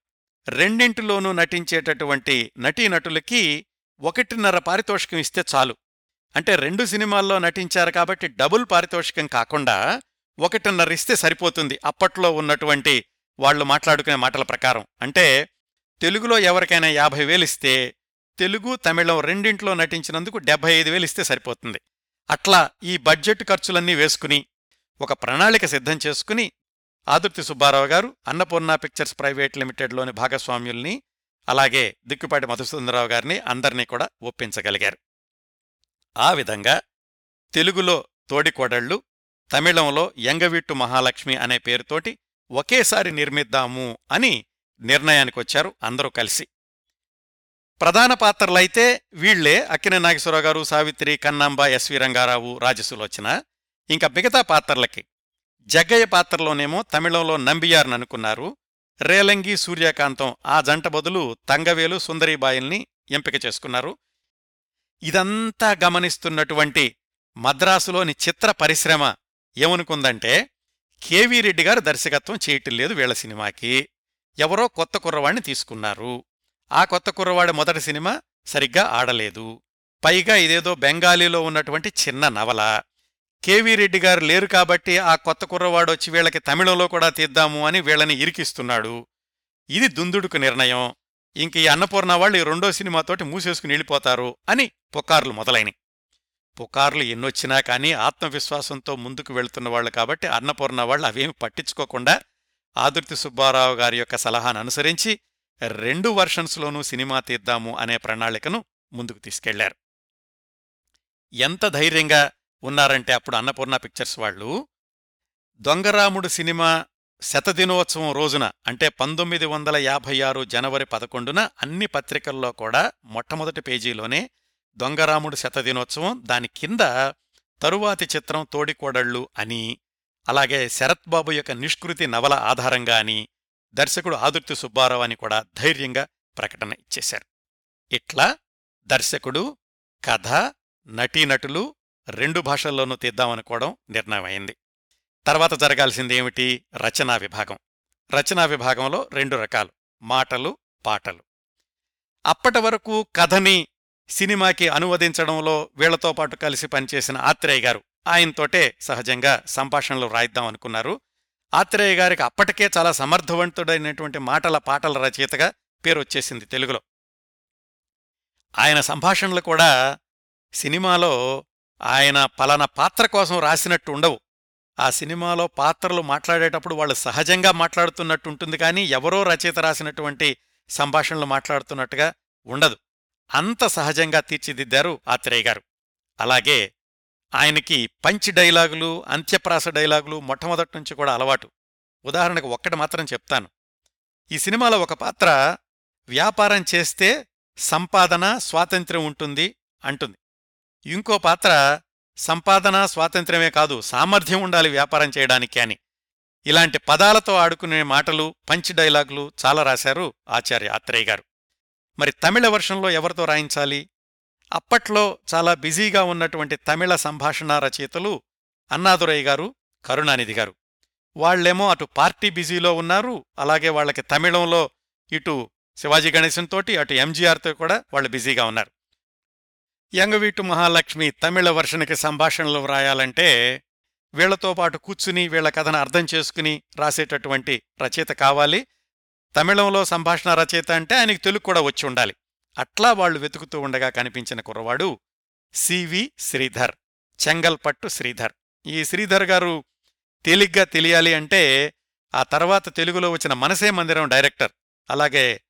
రెండింటిలోనూ నటించేటటువంటి నటీనటులకి ఒకటిన్నర పారితోషికం ఇస్తే చాలు. అంటే రెండు సినిమాల్లో నటించారు కాబట్టి డబుల్ పారితోషికం కాకుండా ఒకటిన్నర ఇస్తే సరిపోతుంది అప్పట్లో ఉన్నటువంటి వాళ్ళు మాట్లాడుకునే మాటల ప్రకారం. అంటే తెలుగులో ఎవరికైనా యాభై వేలిస్తే తెలుగు తమిళం రెండింట్లో నటించినందుకు డెబ్బై ఐదు వేలు ఇస్తే సరిపోతుంది. అట్లా ఈ బడ్జెట్ ఖర్చులన్నీ వేసుకుని ఒక ప్రణాళిక సిద్ధం చేసుకుని ఆదుర్తి సుబ్బారావు గారు అన్నపూర్ణ పిక్చర్స్ ప్రైవేట్ లిమిటెడ్లోని భాగస్వామ్యుల్ని అలాగే దిక్కుపాటి మధుసూదనరావు గారిని అందర్నీ కూడా ఒప్పించగలిగారు. ఆ విధంగా తెలుగులో తోడికోడళ్ళు తమిళంలో యంగవీట్టు మహాలక్ష్మి అనే పేరుతోటి ఒకేసారి నిర్మిద్దాము అని నిర్ణయానికొచ్చారు అందరూ కలిసి. ప్రధాన పాత్రలైతే వీళ్ళే అక్కిన నాగేశ్వరరావు గారు సావిత్రి కన్నాంబ ఎస్వి రంగారావు రాజసులోచన ఇంకా మిగతా పాత్రలకి జగ్గయ్య పాత్రలోనేమో తమిళంలో నంబియార్ని అనుకున్నారు రేలంగి సూర్యకాంతం ఆ జంట బదులు తంగవేలు సుందరీబాయిల్ని ఎంపిక చేసుకున్నారు. ఇదంతా గమనిస్తున్నటువంటి మద్రాసులోని చిత్ర పరిశ్రమ ఏమనుకుందంటే కేవీ రెడ్డి గారు దర్శకత్వం చేయటం లేదు వీళ్ళ సినిమాకి. ఎవరో కొత్త కుర్రవాణ్ణి తీసుకున్నారు. ఆ కొత్త కుర్రవాడి మొదటి సినిమా సరిగ్గా ఆడలేదు. పైగా ఇదేదో బెంగాలీలో ఉన్నటువంటి చిన్న నవల. కేవీ రెడ్డి గారు లేరు కాబట్టి ఆ కొత్త కుర్రవాడు వచ్చి వీళ్ళకి తమిళంలో కూడా తీద్దాము అని వీళ్ళని ఇరికిస్తున్నాడు. ఇది దుందుడుకు నిర్ణయం. ఇంక ఈ అన్నపూర్ణ వాళ్ళు ఈ రెండో సినిమాతోటి మూసేసుకుని వెళ్ళిపోతారు అని పుకార్లు మొదలైనవి పుకార్లు ఎన్నొచ్చినా కానీ ఆత్మవిశ్వాసంతో ముందుకు వెళుతున్న వాళ్ళు కాబట్టి అన్నపూర్ణ వాళ్ళు అవేమి పట్టించుకోకుండా ఆదుర్తి సుబ్బారావు గారి యొక్క సలహాను అనుసరించి రెండు వర్షన్స్లోనూ సినిమా తీద్దాము అనే ప్రణాళికను ముందుకు తీసుకెళ్ళారు. ఎంత ధైర్యంగా ఉన్నారంటే అప్పుడు అన్నపూర్ణ పిక్చర్స్ వాళ్ళు. దొంగరాముడు సినిమా శతదినోత్సవం రోజున అంటే పంతొమ్మిది వందల యాభై ఆరు జనవరి పదకొండున అన్ని పత్రికల్లో కూడా మొట్టమొదటి పేజీలోనే దొంగరాముడు శతదినోత్సవం దాని కింద తరువాతి చిత్రం తోడికోడళ్ళు అని అలాగే శరత్ బాబు యొక్క నిష్కృతి నవల ఆధారంగా అని దర్శకుడు ఆదుర్తి సుబ్బారావు అని కూడా ధైర్యంగా ప్రకటన ఇచ్చేశారు. ఇట్లా దర్శకుడు కథ నటీనటులు రెండు భాషల్లోనూ తీద్దామనుకోవడం నిర్ణయమైంది. తర్వాత జరగాల్సింది ఏమిటి? రచనా విభాగం. రచనా విభాగంలో రెండు రకాలు. మాటలు పాటలు. అప్పటి వరకు కథని సినిమాకి అనువదించడంలో వీళ్ళతో పాటు కలిసి పనిచేసిన ఆత్రేయ గారు ఆయనతోటే సహజంగా సంభాషణలు రాయిద్దాం అనుకున్నారు ఆత్రేయ గారికి అప్పటికే చాలా సమర్థవంతుడైనటువంటి మాటల పాటల రచయితగా పేరొచ్చేసింది తెలుగులో. ఆయన సంభాషణలు కూడా సినిమాలో ఆయన పలానా పాత్ర కోసం రాసినట్టు ఉండవు. ఆ సినిమాలో పాత్రలు మాట్లాడేటప్పుడు వాళ్ళు సహజంగా మాట్లాడుతున్నట్టు ఉంటుంది కానీ ఎవరో రచయిత రాసినటువంటి సంభాషణలు మాట్లాడుతున్నట్టుగా ఉండదు. అంత సహజంగా తీర్చిదిద్దారు ఆత్రేయ గారు. అలాగే ఆయనకి పంచ్ డైలాగులు అంత్యప్రాస డైలాగులు మొట్టమొదటి నుంచి కూడా అలవాటు. ఉదాహరణకు ఒక్కటి మాత్రం చెప్తాను. ఈ సినిమాలో ఒక పాత్ర వ్యాపారం చేస్తే సంపాదన స్వాతంత్ర్యం ఉంటుంది అంటుంది. ఇంకో పాత్ర సంపాదన స్వాతంత్ర్యమే కాదు సామర్థ్యం ఉండాలి వ్యాపారం చేయడానికి అని. ఇలాంటి పదాలతో ఆడుకునే మాటలు పంచ్ డైలాగులు చాలా రాశారు ఆచార్య ఆత్రేయ గారు. మరి తమిళ వర్షంలో ఎవరితో రాయించాలి? అప్పట్లో చాలా బిజీగా ఉన్నటువంటి తమిళ సంభాషణ రచయితలు అన్నాదురయ్య గారు కరుణానిధి గారు. వాళ్ళేమో అటు పార్టీ బిజీలో ఉన్నారు అలాగే వాళ్ళకి తమిళంలో ఇటు శివాజీ గణేశన్తోటి అటు ఎంజీఆర్తో కూడా వాళ్ళు బిజీగా ఉన్నారు. యంగవీటు మహాలక్ష్మి తమిళ వర్షన్కి సంభాషణలు వ్రాయాలంటే వీళ్ళతో పాటు కూర్చుని వీళ్ళ కథను అర్థం చేసుకుని రాసేటటువంటి రచయిత కావాలి. తమిళంలో సంభాషణ రచయిత అంటే ఆయనకి తెలుగు కూడా వచ్చి ఉండాలి. అట్లా వాళ్ళు వెతుకుతూ ఉండగా కనిపించిన కుర్రవాడు సివి శ్రీధర్ చెంగల్పట్టు శ్రీధర్. ఈ శ్రీధర్ గారు తేలిగ్గా తెలియాలి అంటే ఆ తర్వాత తెలుగులో వచ్చిన మనసే మందిరం డైరెక్టర్ అలాగే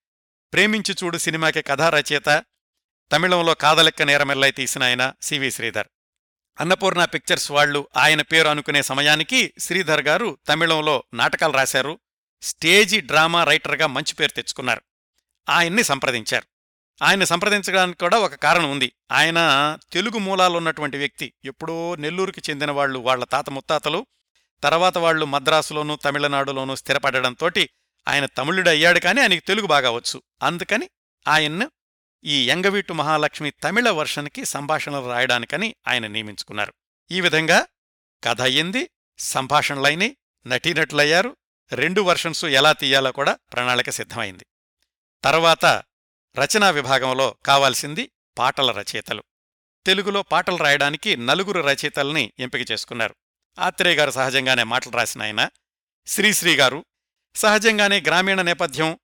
ప్రేమించి చూడు సినిమాకి కథా రచయిత తమిళంలో కాదలెక్క నేరమెల్లై తీసిన ఆయన సివి శ్రీధర్. అన్నపూర్ణ పిక్చర్స్ వాళ్ళు ఆయన పేరు అనుకునే సమయానికి శ్రీధర్ గారు తమిళంలో నాటకాలు రాశారు స్టేజీ డ్రామా రైటర్గా మంచి పేరు తెచ్చుకున్నారు. ఆయన్ని సంప్రదించారు. ఆయన సంప్రదించడానికి కూడా ఒక కారణం ఉంది. ఆయన తెలుగు మూలాలున్నటువంటి వ్యక్తి. ఎప్పుడో నెల్లూరుకి చెందిన వాళ్ళు వాళ్ళ తాత ముత్తాతలు తర్వాత వాళ్ళు మద్రాసులోనూ తమిళనాడులోనూ స్థిరపడడంతోటి ఆయన తమిళుడు అయ్యాడు కానీ ఆయనకి తెలుగు బాగా వచ్చు. అందుకని ఆయన్ను ఈ యంగవీటు మహాలక్ష్మి తమిళ వర్షన్కి సంభాషణలు రాయడానికని ఆయన నియమించుకున్నారు. ఈ విధంగా కథ అయ్యింది సంభాషణలైని నటీనటులయ్యారు రెండు వర్షన్స్ ఎలా తీయాలో కూడా ప్రణాళిక సిద్ధమైంది. తర్వాత రచనా విభాగంలో కావాల్సింది పాటల రచయితలు. తెలుగులో పాటలు రాయడానికి నలుగురు రచయితల్ని ఎంపిక చేసుకున్నారు. ఆత్రేయ గారు సహజంగానే మాటలు రాసిన ఆయన శ్రీశ్రీ గారు సహజంగానే గ్రామీణ నేపథ్యం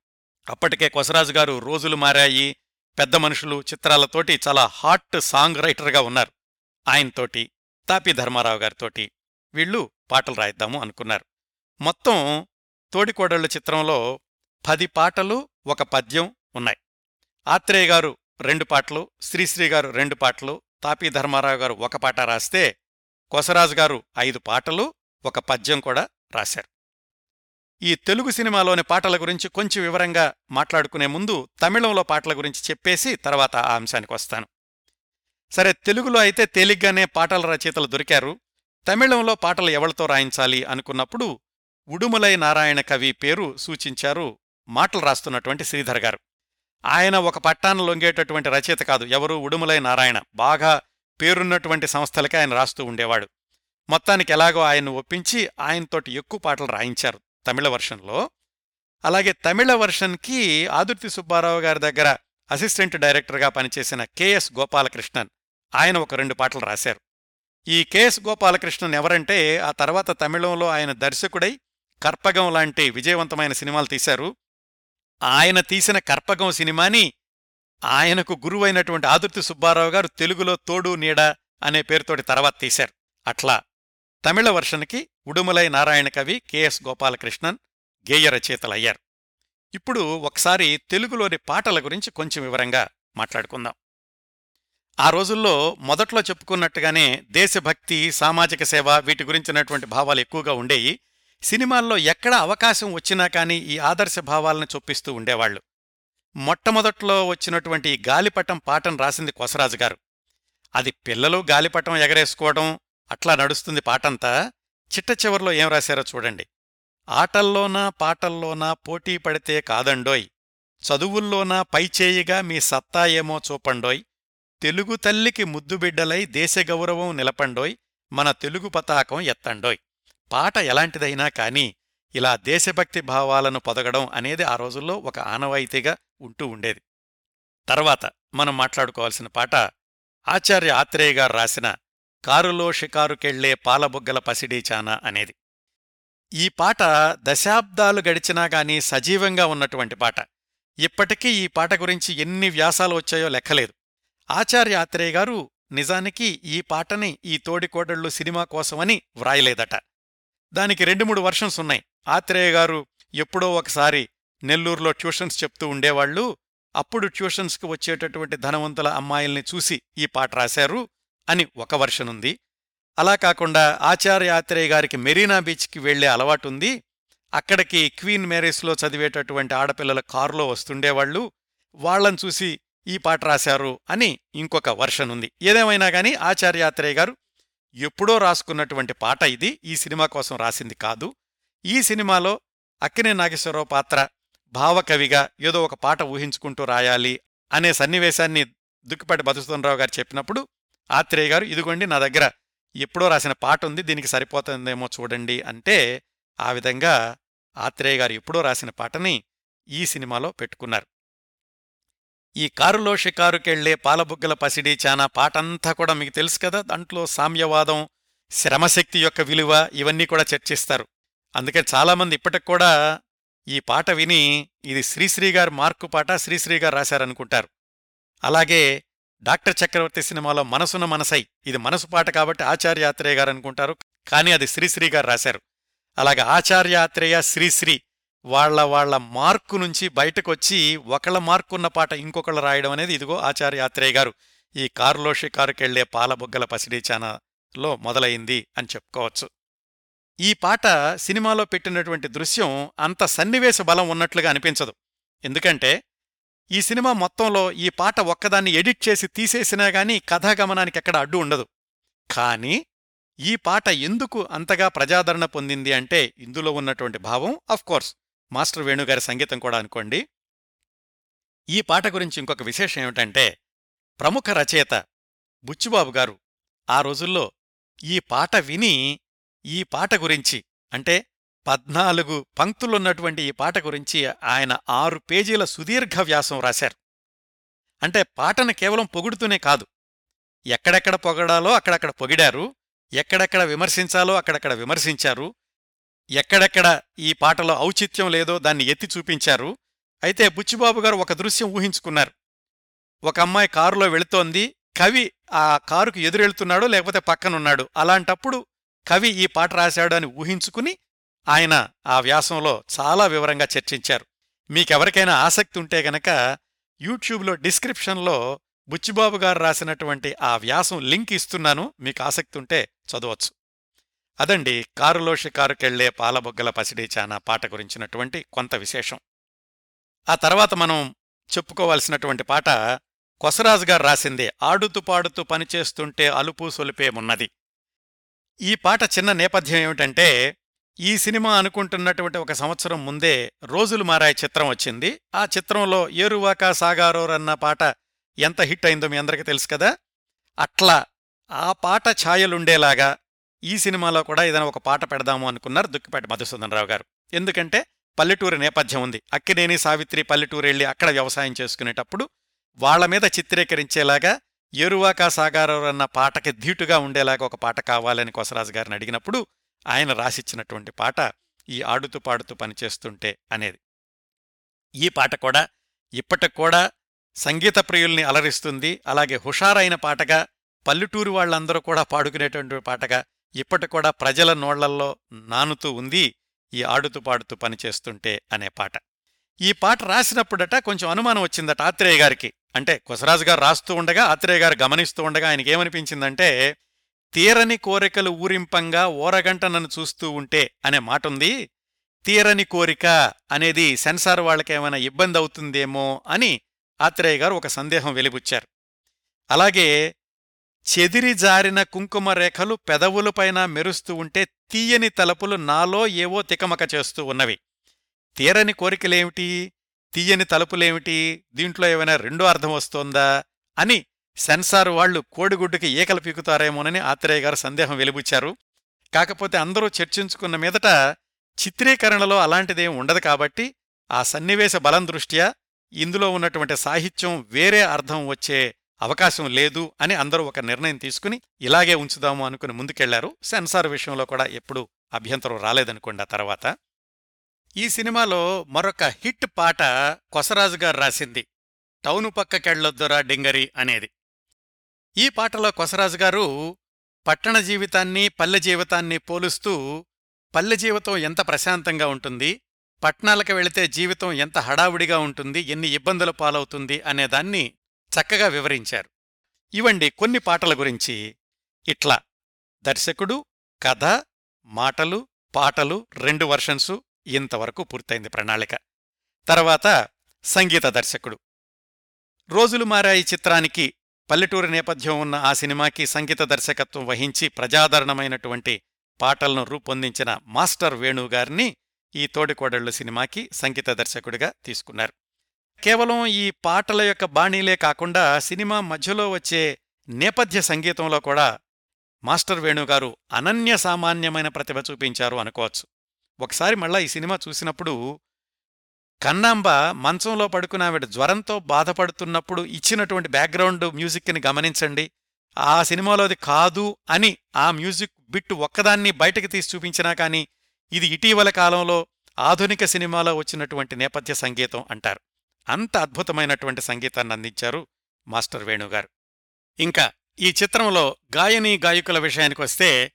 అప్పటికే కొసరాజు గారు రోజులు మారాయి పెద్ద మనుషులు చిత్రాలతోటి చాలా హాట్ సాంగ్ రైటర్గా ఉన్నారు. ఆయనతోటి తాపి ధర్మారావు గారితోటి వీళ్ళు పాటలు రాయిద్దాము అనుకున్నారు. మొత్తం తోడికోడళ్ళ చిత్రంలో పది పాటలు ఒక పద్యం ఉన్నాయి. ఆత్రేయ గారు రెండు పాటలు శ్రీశ్రీ గారు రెండు పాటలు తాపి ధర్మారావు గారు ఒక పాట రాస్తే కొసరాజు గారు ఐదు పాటలు ఒక పద్యం కూడా రాశారు. ఈ తెలుగు సినిమాలోని పాటల గురించి కొంచెం వివరంగా మాట్లాడుకునే ముందు తమిళంలో పాటల గురించి చెప్పేసి తర్వాత ఆ అంశానికి వస్తాను. సరే తెలుగులో అయితే తేలిగ్గానే పాటల రచయితలు దొరికారు. తమిళంలో పాటలు ఎవరితో రాయించాలి అనుకున్నప్పుడు ఉడుములై నారాయణ కవి పేరు సూచించారు మాటలు రాస్తున్నటువంటి శ్రీధర్ గారు. ఆయన ఒక పట్టాన లొంగేటటువంటి రచయిత కాదు ఎవరు? ఉడుములై నారాయణ. బాగా పేరున్నటువంటి సంస్థలకే ఆయన రాస్తూ ఉండేవాడు. మొత్తానికి ఎలాగో ఆయన్ను ఒప్పించి ఆయనతోటి ఎక్కువ పాటలు రాయించారు. తమిళ వర్షన్లో. అలాగే తమిళ వర్షన్కి ఆదుర్తి సుబ్బారావు గారి దగ్గర అసిస్టెంట్ డైరెక్టర్గా పనిచేసిన కెఎస్ గోపాలకృష్ణన్ ఆయన ఒక రెండు పాటలు రాశారు. ఈ కెఎస్ గోపాలకృష్ణన్ ఎవరంటే ఆ తర్వాత తమిళంలో ఆయన దర్శకుడై కర్పగం లాంటి విజయవంతమైన సినిమాలు తీశారు. ఆయన తీసిన కర్పగం సినిమాని ఆయనకు గురువైనటువంటి ఆదుర్తి సుబ్బారావు గారు తెలుగులో తోడు నీడ అనే పేరుతోటి తర్వాత తీశారు. అట్లా తమిళ వర్షన్కి ఉడుమలై నారాయణ కవి కెఎస్ గోపాలకృష్ణన్ గేయ రచయితలయ్యారు. ఇప్పుడు ఒకసారి తెలుగులోని పాటల గురించి కొంచెం వివరంగా మాట్లాడుకుందాం. ఆ రోజుల్లో మొదట్లో చెప్పుకున్నట్టుగానే దేశభక్తి సామాజిక సేవ వీటి గురించినటువంటి భావాలు ఎక్కువగా ఉండేవి సినిమాల్లో ఎక్కడ అవకాశం వచ్చినా కానీ ఈ ఆదర్శ భావాలను చొప్పిస్తూ ఉండేవాళ్ళు మొట్టమొదట్లో వచ్చినటువంటి గాలిపటం పాటను రాసింది కొసరాజు గారు. అది పిల్లలు గాలిపటం ఎగరేసుకోవడం అట్లా నడుస్తుంది పాటంతా. చిట్ట చివర్లో ఏం రాశారో చూడండి. ఆటల్లోనా పాటల్లోనా పోటీ పడితే కాదండోయ్. చదువుల్లోనా పైచేయిగా మీ సత్తా ఏమో చూపండోయ్. తెలుగు తల్లికి ముద్దుబిడ్డలై దేశగౌరవం నిలపండోయ్. మన తెలుగు పతాకం ఎత్తండోయ్. పాట ఎలాంటిదైనా కాని ఇలా దేశభక్తి భావాలను పొదగడం అనేది ఆ రోజుల్లో ఒక ఆనవాయితీగా ఉంటూ ఉండేది. తర్వాత మనం మాట్లాడుకోవాల్సిన పాట ఆచార్య ఆత్రేయ గారు రాసిన కారులో షికారుకెళ్ళే పాలబుగ్గల పసిడీ చానా అనేది. ఈ పాట దశాబ్దాలు గడిచినా గానీ సజీవంగా ఉన్నటువంటి పాట. ఇప్పటికీ ఈ పాట గురించి ఎన్ని వ్యాసాలు వచ్చాయో లెక్కలేదు. ఆచార్య ఆత్రేయ గారు నిజానికి ఈ పాటని ఈ తోడికోడళ్ళు సినిమా కోసమని వ్రాయలేదట. దానికి రెండు మూడు వర్షన్స్ ఉన్నాయి. ఆత్రేయ గారు ఎప్పుడో ఒకసారి నెల్లూరులో ట్యూషన్స్ చెప్తూ ఉండేవాళ్ళు అప్పుడు ట్యూషన్స్కి వచ్చేటటువంటి ధనవంతుల అమ్మాయిల్ని చూసి ఈ పాట రాశారు. అని ఒక వర్షన్ ఉంది. అలా కాకుండా ఆచార్య ఆత్రేయ గారికి మెరీనా బీచ్కి వెళ్ళే అలవాటుంది. అక్కడికి క్వీన్ మ్యారేజ్లో చదివేటటువంటి ఆడపిల్లల కారులో వస్తుండేవాళ్ళు వాళ్ళను చూసి ఈ పాట రాశారు అని ఇంకొక వర్షన్ ఉంది. ఏదేమైనా గాని ఆచార్యాత్రేయ గారు ఎప్పుడో రాసుకున్నటువంటి పాట ఇది. ఈ సినిమా కోసం రాసింది కాదు. ఈ సినిమాలో అక్కినే నాగేశ్వరరావు పాత్ర భావకవిగా ఏదో ఒక పాట ఊహించుకుంటూ రాయాలి అనే సన్నివేశాన్ని దుక్కిపాటి మధుసూదనరావు గారు చెప్పినప్పుడు ఆత్రేయ గారు ఇదిగోండి నా దగ్గర ఎప్పుడో రాసిన పాట ఉంది దీనికి సరిపోతుందేమో చూడండి అంటే ఆ విధంగా ఆత్రేయ గారు ఎప్పుడో రాసిన పాటని ఈ సినిమాలో పెట్టుకున్నారు. ఈ కారులో షికారుకెళ్ళే పాలబుగ్గల పసిడి చానా పాటంతా కూడా మీకు తెలుసు కదా దాంట్లో సామ్యవాదం శ్రమశక్తి యొక్క విలువ ఇవన్నీ కూడా చర్చిస్తారు. అందుకే చాలామంది ఇప్పటికి కూడా ఈ పాట విని ఇది శ్రీశ్రీ గారు మార్కు పాట శ్రీశ్రీ గారు రాశారనుకుంటారు. అలాగే డాక్టర్ చక్రవర్తి సినిమాలో మనసున మనసై. ఇది మనసు పాట కాబట్టి ఆచార్యాత్రేయ గారు అనుకుంటారు. కానీ అది శ్రీశ్రీ గారు రాశారు. అలాగే ఆచార్యాత్రేయ శ్రీశ్రీ వాళ్ళ వాళ్ళ మార్కు నుంచి బయటకొచ్చి ఒకళ్ళ మార్కున్న పాట ఇంకొకళ్ళు రాయడం అనేది ఇదిగో ఆచార్యాత్రేయ గారు. ఈ కారులో షికారుకెళ్ళే పాలబొగ్గల పసిడీచానలో మొదలైంది అని చెప్పుకోవచ్చు. ఈ పాట సినిమాలో పెట్టినటువంటి దృశ్యం అంత సన్నివేశ బలం ఉన్నట్లుగా అనిపించదు. ఎందుకంటే ఈ సినిమా మొత్తంలో ఈ పాట ఒక్కదాన్ని ఎడిట్ చేసి తీసేసినా గానీ కథాగమనానికి ఎక్కడ అడ్డు ఉండదు. కానీ ఈ పాట ఎందుకు అంతగా ప్రజాదరణ పొందింది అంటే ఇందులో ఉన్నటువంటి భావం కోర్స్ మాస్టర్ వేణుగారి సంగీతం కూడా అనుకోండి. ఈ పాట గురించి ఇంకొక విశేషం ఏమిటంటే ప్రముఖ రచయిత బుచ్చిబాబు గారు ఆ రోజుల్లో ఈ పాట విని ఈ పాట గురించి అంటే పద్నాలుగు పంక్తులున్నటువంటి ఈ పాట గురించి ఆయన ఆరు పేజీల సుదీర్ఘ వ్యాసం రాశారు. అంటే పాటను కేవలం పొగుడుతూనే కాదు. ఎక్కడెక్కడ పొగడాలో అక్కడక్కడ పొగిడారు. ఎక్కడెక్కడ విమర్శించాలో అక్కడక్కడ విమర్శించారు. ఎక్కడెక్కడ ఈ పాటలో ఔచిత్యం లేదో దాన్ని ఎత్తి చూపించారు. అయితే బుచ్చిబాబు గారు ఒక దృశ్యం ఊహించుకున్నారు. ఒక అమ్మాయి కారులో వెళుతోంది. కవి ఆ కారుకు ఎదురెళ్తున్నాడు లేకపోతే పక్కనున్నాడు. అలాంటప్పుడు కవి ఈ పాట రాశాడు అని ఊహించుకుని ఆయన ఆ వ్యాసంలో చాలా వివరంగా చర్చించారు. మీకెవరికైనా ఆసక్తి ఉంటే గనక యూట్యూబ్లో డిస్క్రిప్షన్లో బుచ్చిబాబు గారు రాసినటువంటి ఆ వ్యాసం లింక్ ఇస్తున్నాను. మీకు ఆసక్తి ఉంటే చదవచ్చు. అదండి కారులో షికారుకెళ్ళే పాలబొగ్గల పసిడి చానా పాట గురించినటువంటి కొంత విశేషం. ఆ తర్వాత మనం చెప్పుకోవాల్సినటువంటి పాట కొసరాజు గారు రాసిందే ఆడుతూ పాడుతూ పనిచేస్తుంటే అలుపు సొలిపేమున్నది ఈ పాట చిన్న నేపథ్యం ఏమిటంటే ఈ సినిమా అనుకుంటున్నటువంటి ఒక సంవత్సరం ముందే రోజులు మారాయి చిత్రం వచ్చింది. ఆ చిత్రంలో ఏరువాక సాగారోరన్న పాట ఎంత హిట్ అయిందో మీ అందరికీ తెలుసు కదా? అట్లా ఆ పాట ఛాయలుండేలాగా ఈ సినిమాలో కూడా ఏదైనా ఒక పాట పెడదాము అనుకున్నారు దుక్కిపాటి మధుసూదన్ రావు గారు. ఎందుకంటే పల్లెటూరు నేపథ్యం ఉంది. అక్కినేని సావిత్రి పల్లెటూరు వెళ్ళి అక్కడ వ్యవసాయం చేసుకునేటప్పుడు వాళ్ళ మీద చిత్రీకరించేలాగా ఎరువాకా సాగారోరన్న అన్న పాటకి ధీటుగా ఉండేలాగా ఒక పాట కావాలని కొసరాజు గారిని అడిగినప్పుడు ఆయన రాసిచ్చినటువంటి పాట ఈ ఆడుతూ పాడుతూ పనిచేస్తుంటే అనేది. ఈ పాట కూడా ఇప్పటికి కూడా సంగీత ప్రియుల్ని అలరిస్తుంది. అలాగే హుషారైన పాటగా పల్లెటూరు వాళ్ళందరూ కూడా పాడుకునేటువంటి పాటగా ఇప్పటి కూడా ప్రజల నోళ్ళల్లో నానుతూ ఉంది ఈ ఆడుతూ పాడుతూ పనిచేస్తుంటే అనే పాట. ఈ పాట రాసినప్పుడట కొంచెం అనుమానం వచ్చిందట ఆత్రేయ గారికి. అంటే కొసరాజు గారు రాస్తూ ఉండగా ఆత్రేయ గారు గమనిస్తూ ఉండగా ఆయనకేమనిపించిందంటే తీరని కోరికలు ఊరింపంగా ఓరగంట నన్ను చూస్తూ ఉంటే అనే మాటుంది తీరని కోరిక అనేది సెన్సార్ వాళ్ళకేమైనా ఇబ్బంది అవుతుందేమో అని ఆత్రేయ గారు ఒక సందేహం వెలిబుచ్చారు. అలాగే చెదిరి జారిన కుంకుమ రేఖలు పెదవులపైన మెరుస్తూ ఉంటే తీయని తలపులు నాలో ఏవో తికమక చేస్తూ ఉన్నవి. తీరని కోరికలేమిటి? తీయని తలుపులేమిటి? దీంట్లో ఏమైనా రెండో అర్థం వస్తోందా? అని సెన్సార్ వాళ్ళు కోడిగుడ్డుకి ఈకలు పీకుతారేమోనని ఆత్రేయ గారు సందేహం వెలిబుచ్చారు. కాకపోతే అందరూ చర్చించుకున్న మీదట చిత్రీకరణలో అలాంటిదేం ఉండదు కాబట్టి ఆ సన్నివేశ బలం దృష్ట్యా ఇందులో ఉన్నటువంటి సాహిత్యం వేరే అర్థం వచ్చే అవకాశం లేదు అని అందరూ ఒక నిర్ణయం తీసుకుని ఇలాగే ఉంచుదాము అనుకుని ముందుకెళ్ళారు. సెన్సార్ విషయంలో కూడా ఎప్పుడూ అభ్యంతరం రాలేదనుకోండి ఆ తర్వాత. ఈ సినిమాలో మరొక హిట్ పాట కొసరాజు గారు రాసింది. టౌను పక్కకెళ్ళొద్దురా డింగరి అనేది. ఈ పాటలో కొసరాజు గారు పట్టణ జీవితాన్ని పల్లె జీవితాన్ని పోలుస్తూ పల్లె జీవితం ఎంత ప్రశాంతంగా ఉంటుంది పట్టణాలకు వెళితే జీవితం ఎంత హడావుడిగా ఉంటుంది ఎన్ని ఇబ్బందుల పాలవుతుంది అనేదాన్ని చక్కగా వివరించారు. ఇవండి కొన్ని పాటల గురించి. ఇట్లా దర్శకుడు కథ మాటలు పాటలు రెండు వర్షన్సు ఇంతవరకు పూర్తయింది ప్రణాళిక. తర్వాత సంగీత దర్శకుడు. రోజులు మారాయి చిత్రానికి పల్లెటూరి నేపథ్యం ఉన్న ఆ సినిమాకి సంగీత దర్శకత్వం వహించి ప్రజాదరణమైనటువంటి పాటలను రూపొందించిన మాస్టర్ వేణుగారిని ఈ తోడికోడళ్ళు సినిమాకి సంగీత దర్శకుడిగా తీసుకున్నారు. కేవలం ఈ పాటల యొక్క బాణీలే కాకుండా సినిమా మధ్యలో వచ్చే నేపథ్య సంగీతంలో కూడా మాస్టర్ వేణుగారు అనన్య సామాన్యమైన ప్రతిభ చూపించారు అనుకోవచ్చు. ఒకసారి మళ్ళా ఈ సినిమా చూసినప్పుడు కన్నాంబ మంచంలో పడుకున్న ఆవిడ జ్వరంతో బాధపడుతున్నప్పుడు ఇచ్చినటువంటి బ్యాక్గ్రౌండ్ మ్యూజిక్ని గమనించండి. ఆ సినిమాలోది కాదు అని ఆ మ్యూజిక్ బిట్టు ఒక్కదాన్ని బయటకు తీసి చూపించినా కానీ ఇది ఇటీవల కాలంలో ఆధునిక సినిమాలో వచ్చినటువంటి నేపథ్య సంగీతం అంటారు. అంత అద్భుతమైనటువంటి సంగీతాన్ని అందించారు మాస్టర్ వేణుగారు ఇంకా ఈ చిత్రంలో గాయని గాయకుల విషయానికొస్తే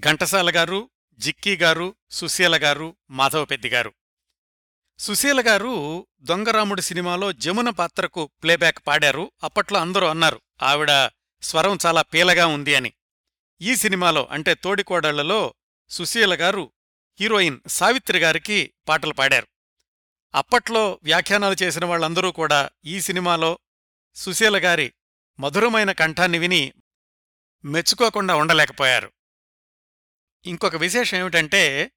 ఘంటసాల గారు జిక్కీ గారు సుశీల గారు మాధవపెద్ది గారు. సుశీల గారు దొంగరాముడి సినిమాలో జమున పాత్రకు ప్లేబ్యాక్ పాడారు. అప్పట్లో అందరూ అన్నారు ఆవిడ స్వరం చాలా పీలగా ఉంది అని. ఈ సినిమాలో అంటే తోడికోడళ్ళలో సుశీల గారు హీరోయిన్ సావిత్రి గారికి పాటలు పాడారు. అప్పట్లో వ్యాఖ్యానాలు చేసిన వాళ్ళందరూ కూడా ఈ సినిమాలో సుశీల గారి మధురమైన కంఠాన్ని విని మెచ్చుకోకుండా ఉండలేకపోయారు. ఇంకొక విశేషం ఏమిటంటే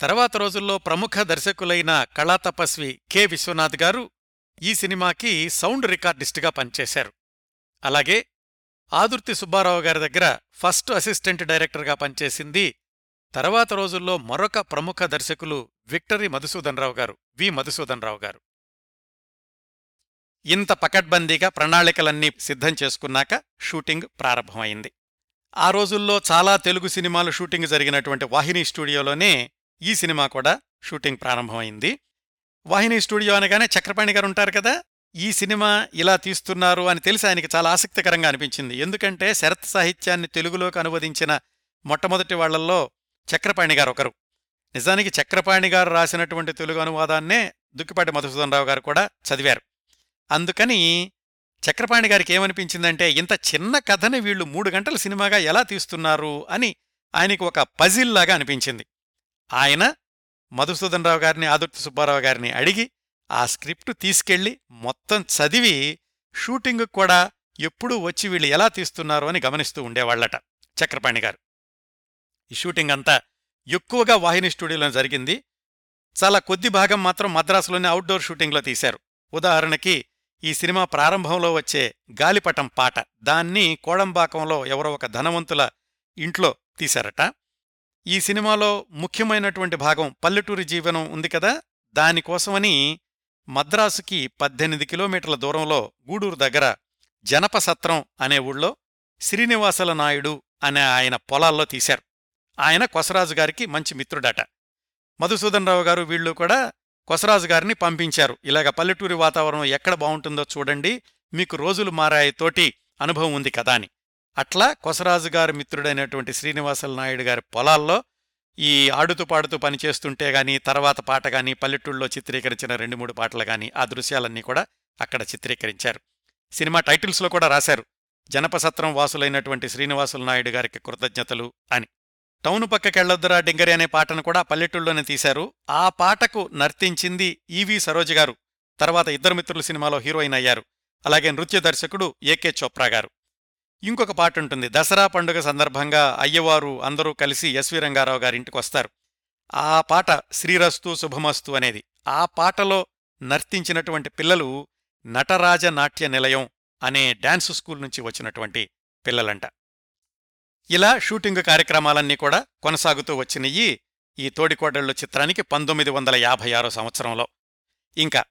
తర్వాత రోజుల్లో ప్రముఖ దర్శకులైన కళాతపస్వి కె. విశ్వనాథ్ గారు ఈ సినిమాకి సౌండ్ రికార్డిస్టుగా పనిచేశారు. అలాగే ఆదుర్తి సుబ్బారావు గారి దగ్గర ఫస్ట్ అసిస్టెంట్ డైరెక్టర్గా పనిచేసింది. తర్వాత రోజుల్లో మరొక ప్రముఖ దర్శకులు విక్టరీ మధుసూదనరావు గారు వి. మధుసూదనరావు గారు. ఇంత పకడ్బందీగా ప్రణాళికలన్నీ సిద్ధం చేసుకున్నాక షూటింగ్ ప్రారంభమైంది. ఆ రోజుల్లో చాలా తెలుగు సినిమాలు షూటింగ్ జరిగినటువంటి వాహిని స్టూడియోలోనే ఈ సినిమా కూడా షూటింగ్ ప్రారంభమైంది. వాహిని స్టూడియో అనగానే చక్రపాణి గారు ఉంటారు కదా ఈ సినిమా ఇలా తీస్తున్నారు అని తెలిసి ఆయనకి చాలా ఆసక్తికరంగా అనిపించింది. ఎందుకంటే శరత్ సాహిత్యాన్ని తెలుగులోకి అనువదించిన మొట్టమొదటి వాళ్ళల్లో చక్రపాణి గారు ఒకరు. నిజానికి చక్రపాణి గారు రాసినటువంటి తెలుగు అనువాదాన్నే దుక్కిపాటి మధుసూదన్ రావు గారు కూడా చదివారు. అందుకని చక్రపాణి గారికి ఏమనిపించిందంటే ఇంత చిన్న కథని వీళ్ళు మూడు గంటల సినిమాగా ఎలా తీస్తున్నారు అని ఆయనకు ఒక పజిల్లాగా అనిపించింది. ఆయన మధుసూదన్ రావు గారిని ఆదుర్తి సుబ్బారావు గారిని అడిగి ఆ స్క్రిప్టు తీసుకెళ్ళి మొత్తం చదివి షూటింగ్ కూడా ఎప్పుడూ వచ్చి వీళ్ళు ఎలా తీస్తున్నారు అని గమనిస్తూ ఉండేవాళ్ళట చక్రపాణి గారు. ఈ షూటింగ్ అంతా ఎక్కువగా వాహిని స్టూడియోలో జరిగింది. చాలా కొద్ది భాగం మాత్రం మద్రాసులోని అవుట్డోర్ షూటింగ్లో తీశారు. ఉదాహరణకి ఈ సినిమా ప్రారంభంలో వచ్చే గాలిపటం పాట దాన్ని కోడంబాకంలో ఎవరో ఒక ధనవంతుల ఇంట్లో తీశారట. ఈ సినిమాలో ముఖ్యమైనటువంటి భాగం పల్లెటూరి జీవనం ఉంది కదా? దానికోసమని మద్రాసుకి పద్దెనిమిది కిలోమీటర్ల దూరంలో గూడూరు దగ్గర జనపసత్రం అనే ఊళ్ళో శ్రీనివాసల నాయుడు అనే ఆయన పొలాల్లో తీశారు. ఆయన కొసరాజు గారికి మంచి మిత్రుడట. మధుసూదన్ రావు గారు వీళ్ళు కూడా కొసరాజు గారిని పంపించారు. ఇలాగ పల్లెటూరి వాతావరణం ఎక్కడ బావుంటుందో చూడండి మీకు రోజులు మారాయి తోటి అనుభవం ఉంది కదా అని. అట్లా కొసరాజు గారి మిత్రుడైనటువంటి శ్రీనివాసల నాయుడు గారి పొలాల్లో ఈ ఆడుతూ పాడుతూ పనిచేస్తుంటే గాని తర్వాత పాట గాని పల్లెటూళ్ళలో చిత్రీకరించిన రెండు మూడు పాటలు గాని ఆ దృశ్యాలన్నీ కూడా అక్కడ చిత్రీకరించారు. సినిమా టైటిల్స్లో కూడా రాశారు. జనపసత్రం వాసులైనటువంటి శ్రీనివాసుల నాయుడు గారికి కృతజ్ఞతలు అని. టౌను పక్కకెళ్ళొద్దురా డింగరి అనే పాటను కూడా పల్లెటూళ్ళలోనే తీశారు. ఆ పాటకు నర్తించింది ఈవి సరోజ గారు. తర్వాత ఇద్దరు మిత్రులు సినిమాలో హీరోయిన్ అయ్యారు. అలాగే నృత్య దర్శకుడు ఏకే చోప్రా గారు. ఇంకొక పాట ఉంటుంది. దసరా పండుగ సందర్భంగా అయ్యవారు అందరూ కలిసి ఎస్వి రంగారావు గారింటికి వస్తారు. ఆ పాట శ్రీరస్తు శుభమస్తు అనేది. ఆ పాటలో నర్తించినటువంటి పిల్లలు నటరాజ నాట్య నిలయం అనే డాన్స్ స్కూల్ నుంచి వచ్చినటువంటి పిల్లలంట. ఇలా షూటింగ్ కార్యక్రమాలన్నీ కూడా కొనసాగుతూ వచ్చినయి ఈ తోడికోడళ్ళు చిత్రానికి పంతొమ్మిది వందల యాభై ఆరో సంవత్సరంలో. ఇంకా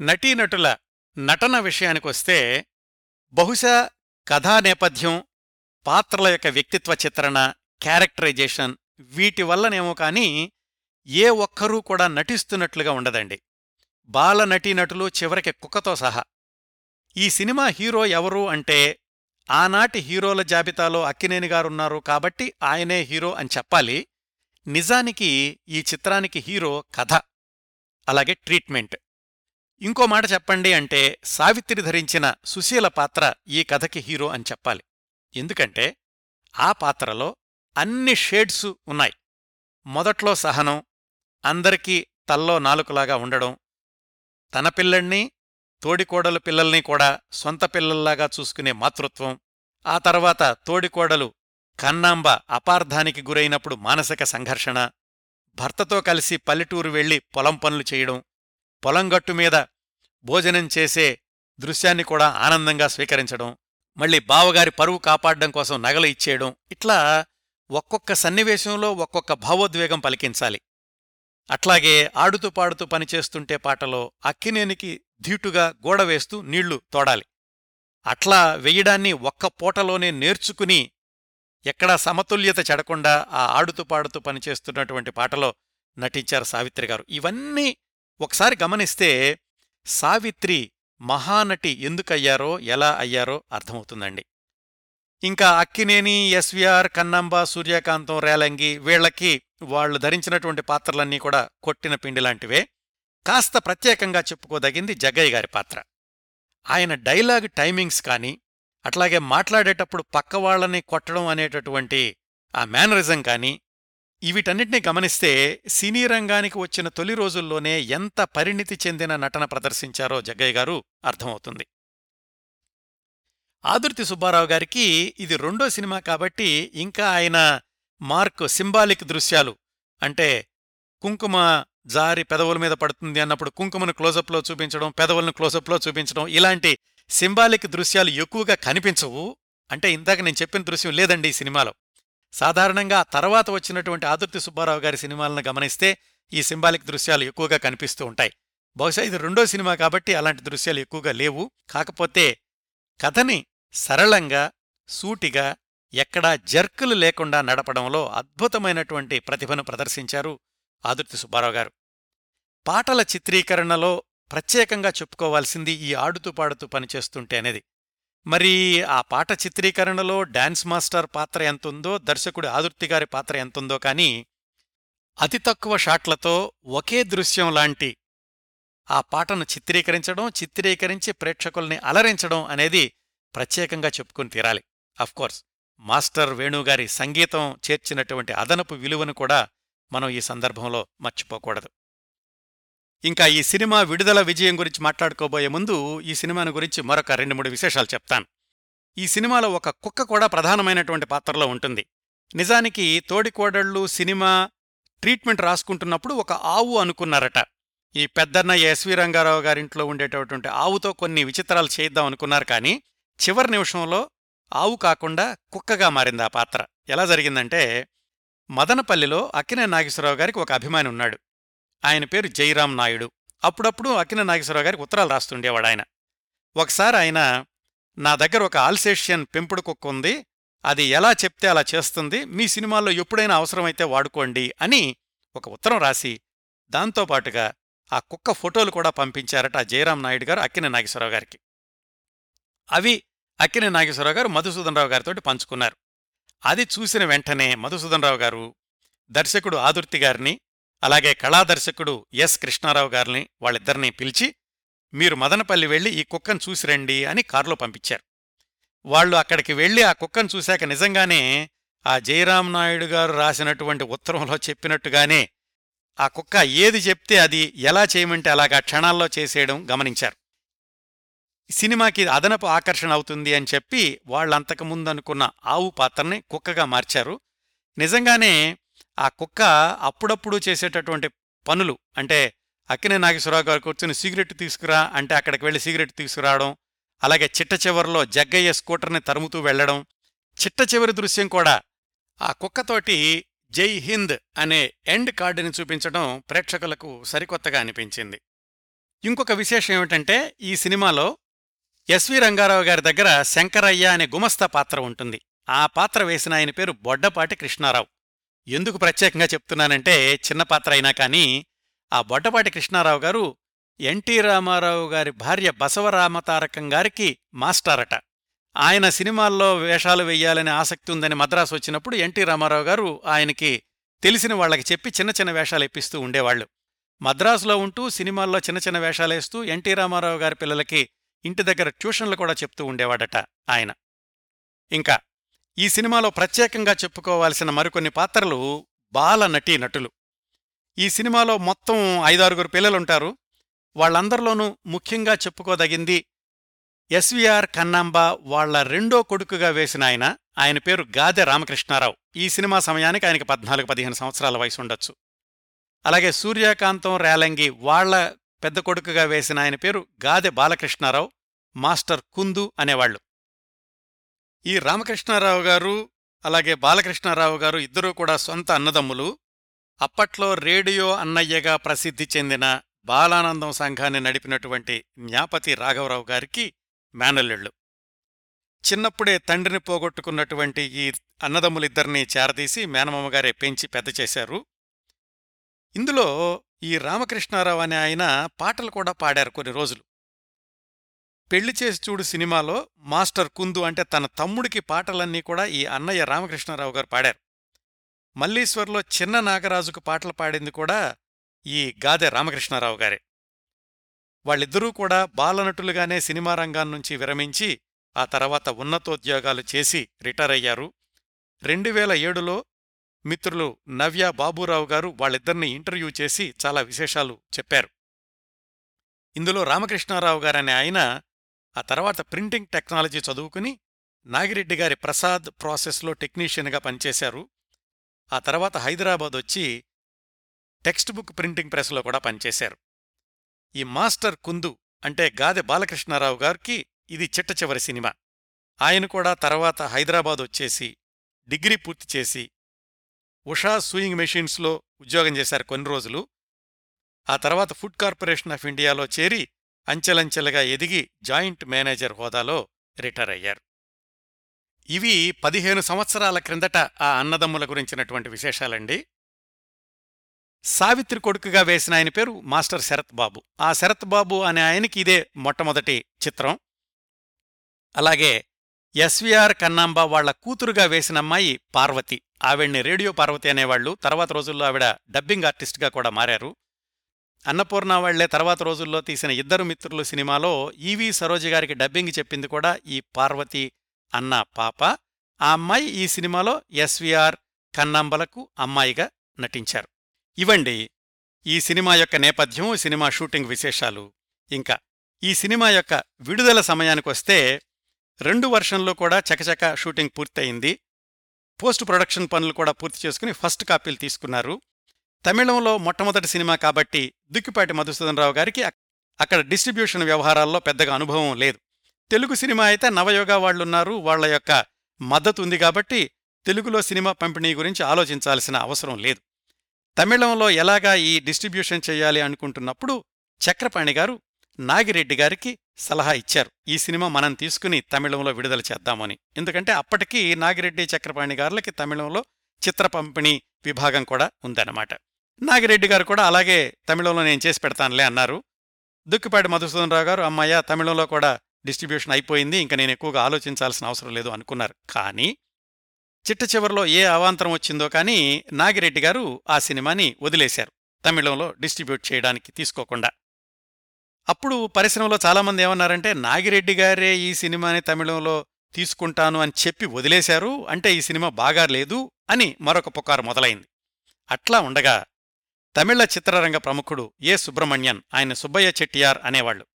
నటీనటుల నటన విషయానికొస్తే బహుశా కథా నేపథ్యం పాత్రల యొక్క వ్యక్తిత్వ చిత్రణ క్యారెక్టరైజేషన్ వీటి వల్లనేమో కానీ ఏ ఒక్కరూ కూడా నటిస్తున్నట్లుగా ఉండదండి. బాల నటీనటులు చివరికి కుక్కతో సహా. ఈ సినిమా హీరో ఎవరు అంటే ఆనాటి హీరోల జాబితాలో అక్కినేని గారున్నారు కాబట్టి ఆయనే హీరో అని చెప్పాలి. నిజానికి ఈ చిత్రానికి హీరో కథ అలాగే ట్రీట్మెంట్. ఇంకో మాట చెప్పండి అంటే సావిత్రి ధరించిన సుశీల పాత్ర ఈ కథకి హీరో అని చెప్పాలి. ఎందుకంటే ఆ పాత్రలో అన్ని షేడ్సు ఉన్నాయి. మొదట్లో సహనం అందరికీ తల్లో నాలుకలాగా ఉండడం తన పిల్లల్ని తోడికోడలు పిల్లల్ని కూడా సొంత పిల్లల్లాగా చూసుకునే మాతృత్వం ఆ తర్వాత తోడికోడలు కన్నాంబ అపార్థానికి గురైనప్పుడు మానసిక సంఘర్షణ భర్తతో కలిసి పల్లెటూరు వెళ్ళి పొలం పనులు చేయడం పొలంగట్టు మీద భోజనం చేసే దృశ్యాన్ని కూడా ఆనందంగా స్వీకరించడం మళ్ళీ బావగారి పరువు కాపాడడం కోసం నగలు ఇచ్చేయడం ఇట్లా ఒక్కొక్క సన్నివేశంలో ఒక్కొక్క భావోద్వేగం పలికించాలి. అట్లాగే ఆడుతూ పాడుతూ పనిచేస్తుంటే పాటలో అక్కినేనికి ధీటుగా గోడవేస్తూ నీళ్ళు తోడాలి. అట్లా వెయ్యడాన్ని ఒక్క పూటలోనే నేర్చుకుని ఎక్కడా సమతుల్యత చెడకుండా ఆ ఆడుతూ పాడుతూ పనిచేస్తున్నటువంటి పాటలో నటించారు సావిత్రి గారు. ఇవన్నీ ఒకసారి గమనిస్తే సావిత్రి మహానటి ఎందుకయ్యారో ఎలా అయ్యారో అర్థమవుతుందండి. ఇంకా Akkineni S V R Kannamba Suryakantham Relangi వీళ్ళకి వాళ్ళు ధరించినటువంటి పాత్రలన్నీ కూడా కొట్టిన పిండిలాంటివే కాస్త ప్రత్యేకంగా చెప్పుకోదగింది జగ్గయ్య గారి పాత్ర. ఆయన డైలాగ్ టైమింగ్స్ కానీ అట్లాగే మాట్లాడేటప్పుడు పక్కవాళ్ళని కొట్టడం అనేటటువంటి ఆ మేనరిజం కానీ వీటన్నిటినీ గమనిస్తే సినీ రంగానికి వచ్చిన తొలి రోజుల్లోనే ఎంత పరిణితి చెందిన నటన ప్రదర్శించారో జగ్గయ్య గారు అర్థమవుతుంది. ఆదుర్తి సుబ్బారావు గారికి ఇది రెండో సినిమా కాబట్టి ఇంకా ఆయన మార్క్ సింబాలిక్ దృశ్యాలు అంటే కుంకుమ జారి పెదవుల మీద పడుతుంది అన్నప్పుడు కుంకుమను క్లోజప్లో చూపించడం పెదవులను క్లోజప్లో చూపించడం ఇలాంటి సింబాలిక్ దృశ్యాలు ఎక్కువగా కనిపించవు. అంటే ఇందాక నేను చెప్పిన దృశ్యం లేదండి ఈ సినిమాలో. సాధారణంగా తర్వాత వచ్చినటువంటి ఆదుర్తి సుబ్బారావు గారి సినిమాలను గమనిస్తే ఈ సింబాలిక్ దృశ్యాలు ఎక్కువగా కనిపిస్తూ ఉంటాయి. బహుశా ఇది రెండో సినిమా కాబట్టి అలాంటి దృశ్యాలు ఎక్కువగా లేవు. కాకపోతే కథని సరళంగా సూటిగా ఎక్కడా జర్కులు లేకుండా నడపడంలో అద్భుతమైనటువంటి ప్రతిభను ప్రదర్శించారు ఆదుర్తి సుబ్బారావు గారు. పాటల చిత్రీకరణలో ప్రత్యేకంగా చెప్పుకోవాల్సింది ఈ ఆడుతూ పాడుతూ పనిచేస్తుంటే అనేది. మరి ఆ పాట చిత్రీకరణలో డాన్స్ మాస్టర్ పాత్ర ఎంతుందో దర్శకుడు ఆదుర్తి గారి పాత్ర ఎంతుందో కానీ అతి తక్కువ షాట్లతో ఒకే దృశ్యం లాంటి ఆ పాటను చిత్రీకరించడం చిత్రీకరించి ప్రేక్షకుల్ని అలరించడం అనేది ప్రత్యేకంగా చెప్పుకుని తీరాలి. అఫ్కోర్స్ మాస్టర్ వేణుగారి సంగీతం చేర్చినటువంటి అదనపు విలువను కూడా మనం ఈ సందర్భంలో మర్చిపోకూడదు. ఇంకా ఈ సినిమా విడుదల విజయం గురించి మాట్లాడుకోబోయే ముందు ఈ సినిమాను గురించి మరొక రెండు మూడు విశేషాలు చెప్తాను. ఈ సినిమాలో ఒక కుక్క కూడా ప్రధానమైనటువంటి పాత్రలో ఉంటుంది. నిజానికి తోడికోడళ్ళు సినిమా ట్రీట్మెంట్ రాసుకుంటున్నప్పుడు ఒక ఆవు అనుకున్నారట. ఈ పెద్దన్న ఎస్వి రంగారావు గారింట్లో ఉండేటటువంటి ఆవుతో కొన్ని విచిత్రాలు చేయిద్దాం అనుకున్నారు కానీ చివరి నిమిషంలో ఆవు కాకుండా కుక్కగా మారింది ఆ పాత్ర. ఎలా జరిగిందంటే మదనపల్లిలో అక్కినే నాగేశ్వరరావు గారికి ఒక అభిమాని ఉన్నాడు. ఆయన పేరు జయరాం నాయుడు. అప్పుడప్పుడు అక్కిన నాగేశ్వరరావు గారికి ఉత్తరాలు రాస్తుండేవాడు ఆయన. ఒకసారి ఆయన నా దగ్గర ఒక ఆల్సేషియన్ పెంపుడు కుక్క ఉంది అది ఎలా చెప్తే అలా చేస్తుంది మీ సినిమాల్లో ఎప్పుడైనా అవసరమైతే వాడుకోండి అని ఒక ఉత్తరం రాసి దాంతోపాటుగా ఆ కుక్క ఫోటోలు కూడా పంపించారట ఆ జయరాం నాయుడు గారు అక్కిన నాగేశ్వరరావు గారికి. అవి అక్కిన నాగేశ్వరరావు గారు మధుసూదనరావు గారితో పంచుకున్నారు. అది చూసిన వెంటనే మధుసూదనరావు గారు దర్శకుడు ఆదుర్తి గారిని అలాగే కళాదర్శకుడు ఎస్ కృష్ణారావు గారిని వాళ్ళిద్దరినీ పిలిచి మీరు మదనపల్లి వెళ్ళి ఈ కుక్కను చూసిరండి అని కారులో పంపించారు. వాళ్ళు అక్కడికి వెళ్ళి ఆ కుక్కను చూశాక నిజంగానే ఆ జయరాం నాయుడు గారు రాసినటువంటి ఉత్తరంలో చెప్పినట్టుగానే ఆ కుక్క ఏది చెప్తే అది ఎలా చేయమంటే అలాగా క్షణాల్లో చేసేయడం గమనించారు. సినిమాకి అదనపు ఆకర్షణ అవుతుంది అని చెప్పి వాళ్ళంతకుముందు అనుకున్న ఆవు పాత్రని కుక్కగా మార్చారు. నిజంగానే ఆ కుక్క అప్పుడప్పుడు చేసేటటువంటి పనులు అంటే అక్కినే నాగేశ్వరరావు గారు కూర్చుని సిగరెట్ తీసుకురా అంటే అక్కడికి వెళ్ళి సిగరెట్ తీసుకురావడం అలాగే చిట్ట చివరిలో జగ్గయ్య స్కూటర్ని తరుముతూ వెళ్ళడం చిట్ట చివరి దృశ్యం కూడా ఆ కుక్కతోటి జై హింద్ అనే ఎండ్ కార్డుని చూపించడం ప్రేక్షకులకు సరికొత్తగా అనిపించింది. ఇంకొక విశేషం ఏమిటంటే ఈ సినిమాలో ఎస్వి రంగారావు గారి దగ్గర శంకరయ్య అనే గుమస్తా పాత్ర ఉంటుంది. ఆ పాత్ర వేసిన ఆయన పేరు బొడ్డపాటి కృష్ణారావు. ఎందుకు ప్రత్యేకంగా చెప్తున్నానంటే చిన్న పాత్ర అయినా కానీ ఆ బొడ్డపాటి కృష్ణారావు గారు ఎన్టీ రామారావు గారి భార్య బసవరామతారకం గారికి మాస్టారట. ఆయన సినిమాల్లో వేషాలు వెయ్యాలనే ఆసక్తి ఉందని మద్రాసు వచ్చినప్పుడు ఎన్టీ రామారావు గారు ఆయనకి తెలిసిన వాళ్ళకి చెప్పి చిన్న చిన్న వేషాలు ఇప్పిస్తూ ఉండేవాళ్ళు మద్రాసులో ఉంటూ సినిమాల్లో చిన్న చిన్న వేషాలేస్తూ ఎన్టీ రామారావు గారి పిల్లలకి ఇంటి దగ్గర ట్యూషన్లు కూడా చెప్తూ ఉండేవాడట ఆయన. ఇంకా ఈ సినిమాలో ప్రత్యేకంగా చెప్పుకోవాల్సిన మరికొన్ని పాత్రలు బాల నటీ నటులు. ఈ సినిమాలో మొత్తం ఐదారుగురు పిల్లలుంటారు. వాళ్ళందరిలోనూ ముఖ్యంగా చెప్పుకోదగింది ఎస్విఆర్ కన్నాంబ వాళ్ళ రెండో కొడుకుగా వేసిన ఆయన. ఆయన పేరు గాదె రామకృష్ణారావు. ఈ సినిమా సమయానికి ఆయనకి పద్నాలుగు పదిహేను సంవత్సరాల వయసు ఉండొచ్చు అలాగే సూర్యకాంతం రేలంగి వాళ్ళ పెద్ద కొడుకుగా వేసిన ఆయన పేరు గాదె బాలకృష్ణారావు మాస్టర్ కుందు అనేవాళ్ళు ఈ రామకృష్ణారావు గారు అలాగే బాలకృష్ణారావు గారు ఇద్దరూ కూడా సొంత అన్నదమ్ములు. అప్పట్లో రేడియో అన్నయ్యగా ప్రసిద్ధి చెందిన బాలానందం సంఘాన్ని నడిపినటువంటి జ్ఞాపతి రాఘవరావు గారికి మేనల్లుళ్ళు. చిన్నప్పుడే తండ్రిని పోగొట్టుకున్నటువంటి ఈ అన్నదమ్ములిద్దరినీ చేరదీసి మేనమామగారే పెంచి పెద్ద చేశారు. ఇందులో ఈ రామకృష్ణారావు అనే ఆయన పాటలు కూడా పాడారు కొన్ని రోజులు. పెళ్ళి చేసి చూడు సినిమాలో మాస్టర్ కుందు అంటే తన తమ్ముడికి పాటలన్నీ కూడా ఈ అన్నయ్య రామకృష్ణారావు గారు పాడారు. మల్లీశ్వర్లో చిన్న నాగరాజుకు పాటలు పాడింది కూడా ఈ గాదె రామకృష్ణారావు గారే. వాళ్ళిద్దరూ కూడా బాలనటులుగానే సినిమా రంగాన్నుంచి విరమించి ఆ తర్వాత ఉన్నతోద్యోగాలు చేసి రిటైర్ అయ్యారు. రెండు వేల ఏడులో మిత్రులు నవ్య బాబూరావు గారు వాళ్ళిద్దరిని ఇంటర్వ్యూ చేసి చాలా విశేషాలు చెప్పారు. ఇందులో రామకృష్ణారావు గారనే ఆయన ఆ తర్వాత ప్రింటింగ్ టెక్నాలజీ చదువుకుని నాగిరెడ్డి గారి ప్రసాద్ ప్రాసెస్లో టెక్నీషియన్గా పనిచేశారు. ఆ తర్వాత హైదరాబాద్ వచ్చి టెక్స్ట్ బుక్ ప్రింటింగ్ ప్రెస్లో కూడా పనిచేశారు. ఈ మాస్టర్ కుందు అంటే గాదె బాలకృష్ణారావు గారికి ఇది చిట్ట చివరి సినిమా. ఆయన కూడా తర్వాత హైదరాబాద్ వచ్చేసి డిగ్రీ పూర్తి చేసి ఉషా సూయింగ్ మెషిన్స్లో ఉద్యోగం చేశారు కొన్ని రోజులు. ఆ తర్వాత ఫుడ్ కార్పొరేషన్ ఆఫ్ ఇండియాలో చేరి అంచెలంచెలుగా ఎదిగి జాయింట్ మేనేజర్ హోదాలో రిటైర్ అయ్యారు ఇవి పదిహేను సంవత్సరాల క్రిందట ఆ అన్నదమ్ముల గురించినటువంటి విశేషాలండి. సావిత్రి కొడుకుగా వేసిన ఆయన పేరు మాస్టర్ శరత్ బాబు. ఆ శరత్ బాబు అనే ఆయనకి ఇదే మొట్టమొదటి చిత్రం. అలాగే ఎస్విఆర్ కన్నాంబ వాళ్ళ కూతురుగా వేసిన అమ్మాయి పార్వతి. ఆవిడ్ని రేడియో పార్వతి అనేవాళ్ళు తర్వాత రోజుల్లో ఆవిడ డబ్బింగ్ ఆర్టిస్ట్గా కూడా మారారు. అన్నపూర్ణ వాళ్ళే తర్వాత రోజుల్లో తీసిన ఇద్దరు మిత్రులు సినిమాలో ఈవి సరోజ గారికి డబ్బింగ్ చెప్పింది కూడా ఈ పార్వతి అన్న పాప. ఆ అమ్మాయి ఈ సినిమాలో ఎస్విఆర్ కన్నాంబలకు అమ్మాయిగా నటించారు. ఇవండి ఈ సినిమా యొక్క నేపథ్యం సినిమా షూటింగ్ విశేషాలు. ఇంకా ఈ సినిమా యొక్క విడుదల సమయానికొస్తే రెండు వర్షంలో కూడా చకచక షూటింగ్ పూర్తయింది. పోస్ట్ ప్రొడక్షన్ పనులు కూడా పూర్తి చేసుకుని ఫస్ట్ కాపీలు తీసుకున్నారు. తమిళంలో మొట్టమొదటి సినిమా కాబట్టి దుక్కిపాటి మధుసూదనరావు గారికి అక్కడ డిస్ట్రిబ్యూషన్ వ్యవహారాల్లో పెద్దగా అనుభవం లేదు. తెలుగు సినిమా అయితే నవయోగ వాళ్ళున్నారు వాళ్ళ యొక్క మద్దతు ఉంది కాబట్టి తెలుగులో సినిమా పంపిణీ గురించి ఆలోచించాల్సిన అవసరం లేదు. తమిళంలో ఎలాగా ఈ డిస్ట్రిబ్యూషన్ చేయాలి అనుకుంటున్నప్పుడు చక్రపాణి గారు నాగిరెడ్డి గారికి సలహా ఇచ్చారు. ఈ సినిమా మనం తీసుకుని తమిళంలో విడుదల చేద్దామని. ఎందుకంటే అప్పటికి నాగిరెడ్డి చక్రపాణి గారులకి తమిళంలో చిత్ర పంపిణీ విభాగం కూడా ఉందన్నమాట. నాగిరెడ్డి గారు కూడా అలాగే తమిళంలో నేను చేసి పెడతానులే అన్నారు. దుక్కిపాటి మధుసూదనరావు గారు అమ్మయ్య తమిళంలో కూడా డిస్ట్రిబ్యూషన్ అయిపోయింది ఇంకా నేను ఎక్కువగా ఆలోచించాల్సిన అవసరం లేదు అనుకున్నారు. కానీ చిట్ట చివరిలో ఏ అవాంతరం వచ్చిందో కానీ నాగిరెడ్డి గారు ఆ సినిమాని వదిలేశారు తమిళంలో డిస్ట్రిబ్యూట్ చేయడానికి తీసుకోకుండా. అప్పుడు పరిశ్రమలో చాలామంది ఏమన్నారంటే నాగిరెడ్డి గారే ఈ సినిమాని తమిళంలో తీసుకుంటాను అని చెప్పి వదిలేశారు అంటే ఈ సినిమా బాగా లేదు అని మరొక పుకారు మొదలైంది. అట్లా ఉండగా తమిళ చిత్రరంగ ప్రముఖుడు ఏ సుబ్రహ్మణ్యన్ ఆయన సుబ్బయ్య చెట్టియార్ అనేవాళ్ళు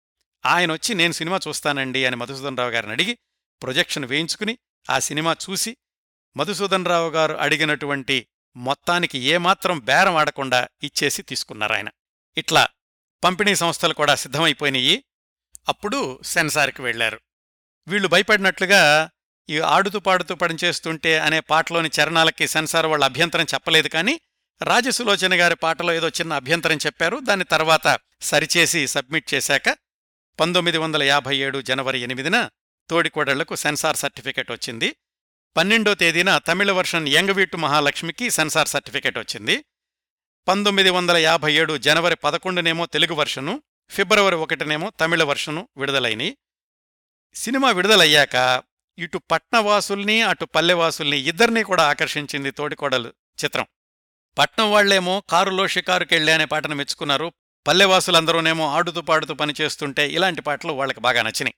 ఆయన వచ్చి నేను సినిమా చూస్తానండి అని మధుసూదనరావు గారిని అడిగి ప్రొజెక్షన్ వేయించుకుని ఆ సినిమా చూసి మధుసూదనరావు గారు అడిగినటువంటి మొత్తానికి ఏమాత్రం బేరం ఆడకుండా ఇచ్చేసి తీసుకున్నారాయన. ఇట్లా పంపిణీ సంస్థలు కూడా సిద్ధమైపోయినాయి అప్పుడు సెన్సార్కి వెళ్ళారు వీళ్ళు భయపడినట్లుగా ఈ ఆడుతూ పాడుతూ పనిచేస్తుంటే అనే పాటలోని చరణాలకి సెన్సార్ వాళ్ళ అభ్యంతరం చెప్పలేదు కానీ రాజసులోచన గారి పాటలో ఏదో చిన్న అభ్యంతరం చెప్పారు. దాన్ని తర్వాత సరిచేసి సబ్మిట్ చేశాక పంతొమ్మిది వందల యాభై ఏడు జనవరి ఎనిమిదిన తోడికోడళ్ళకు సెన్సార్ సర్టిఫికెట్ వచ్చింది. పన్నెండో తేదీన తమిళ వర్షన్ యంగవీటు మహాలక్ష్మికి సెన్సార్ సర్టిఫికెట్ వచ్చింది. పంతొమ్మిది వందల యాభై ఏడు జనవరి పదకొండునేమో తెలుగు వర్షను ఫిబ్రవరి ఒకటినేమో తమిళ వర్షను విడుదలైనవి సినిమా విడుదలయ్యాక ఇటు పట్నవాసుల్ని అటు పల్లెవాసుల్ని ఇద్దరినీ కూడా ఆకర్షించింది తోడికోడలు చిత్రం. పట్నం వాళ్ళేమో కారులో షికారుకెళ్ళి అనే పాటను మెచ్చుకున్నారు. పల్లెవాసులందరూనేమో ఆడుతూ పాడుతూ పనిచేస్తుంటే ఇలాంటి పాటలు వాళ్ళకి బాగా నచ్చినాయి.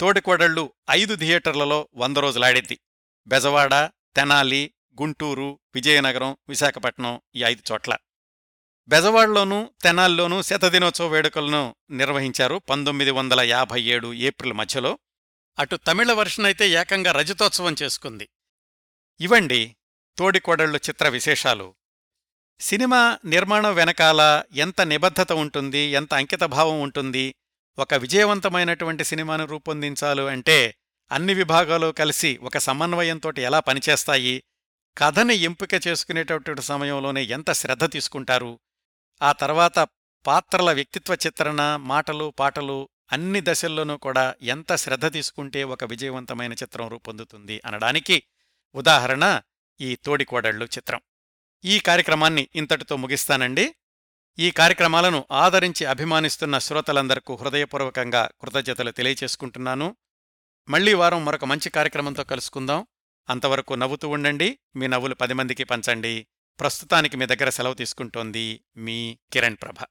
తోడికోడళ్ళు ఐదు థియేటర్లలో వంద రోజులాడింది బెజవాడ తెనాలి గుంటూరు విజయనగరం విశాఖపట్నం ఈ ఐదు చోట్ల. బెజవాడలోనూ తెనాల్లోనూ శతదినోత్సవ వేడుకలను నిర్వహించారు పంతొమ్మిది వందల యాభై ఏడు ఏప్రిల్ మధ్యలో. అటు తమిళ వర్షన్ అయితే ఏకంగా రజతోత్సవం చేసుకుంది. ఇవండి తోడికోడళ్ళు చిత్ర విశేషాలు. సినిమా నిర్మాణం వెనకాల ఎంత నిబద్ధత ఉంటుంది ఎంత అంకితభావం ఉంటుంది ఒక విజయవంతమైనటువంటి సినిమాను రూపొందించాలు అంటే అన్ని విభాగాలు కలిసి ఒక సమన్వయంతో ఎలా పనిచేస్తాయి కథని ఎంపిక చేసుకునేటటువంటి సమయంలోనే ఎంత శ్రద్ధ తీసుకుంటారు ఆ తర్వాత పాత్రల వ్యక్తిత్వ చిత్రణ మాటలు పాటలు అన్ని దశల్లోనూ కూడా ఎంత శ్రద్ధ తీసుకుంటే ఒక విజయవంతమైన చిత్రం రూపొందుతుంది అనడానికి ఉదాహరణ ఈ తోడికోడళ్ళు చిత్రం. ఈ కార్యక్రమాన్ని ఇంతటితో ముగిస్తానండి. ఈ కార్యక్రమాలను ఆదరించి అభిమానిస్తున్న శ్రోతలందరకు హృదయపూర్వకంగా కృతజ్ఞతలు తెలియచేసుకుంటున్నాను. మళ్ళీ వారం మరొక మంచి కార్యక్రమంతో కలుసుకుందాం. అంతవరకు నవ్వుతూ ఉండండి. మీ నవ్వులు పది మందికి పంచండి. ప్రస్తుతానికి మీ దగ్గర సెలవు తీసుకుంటోంది మీ కిరణ్ ప్రభ.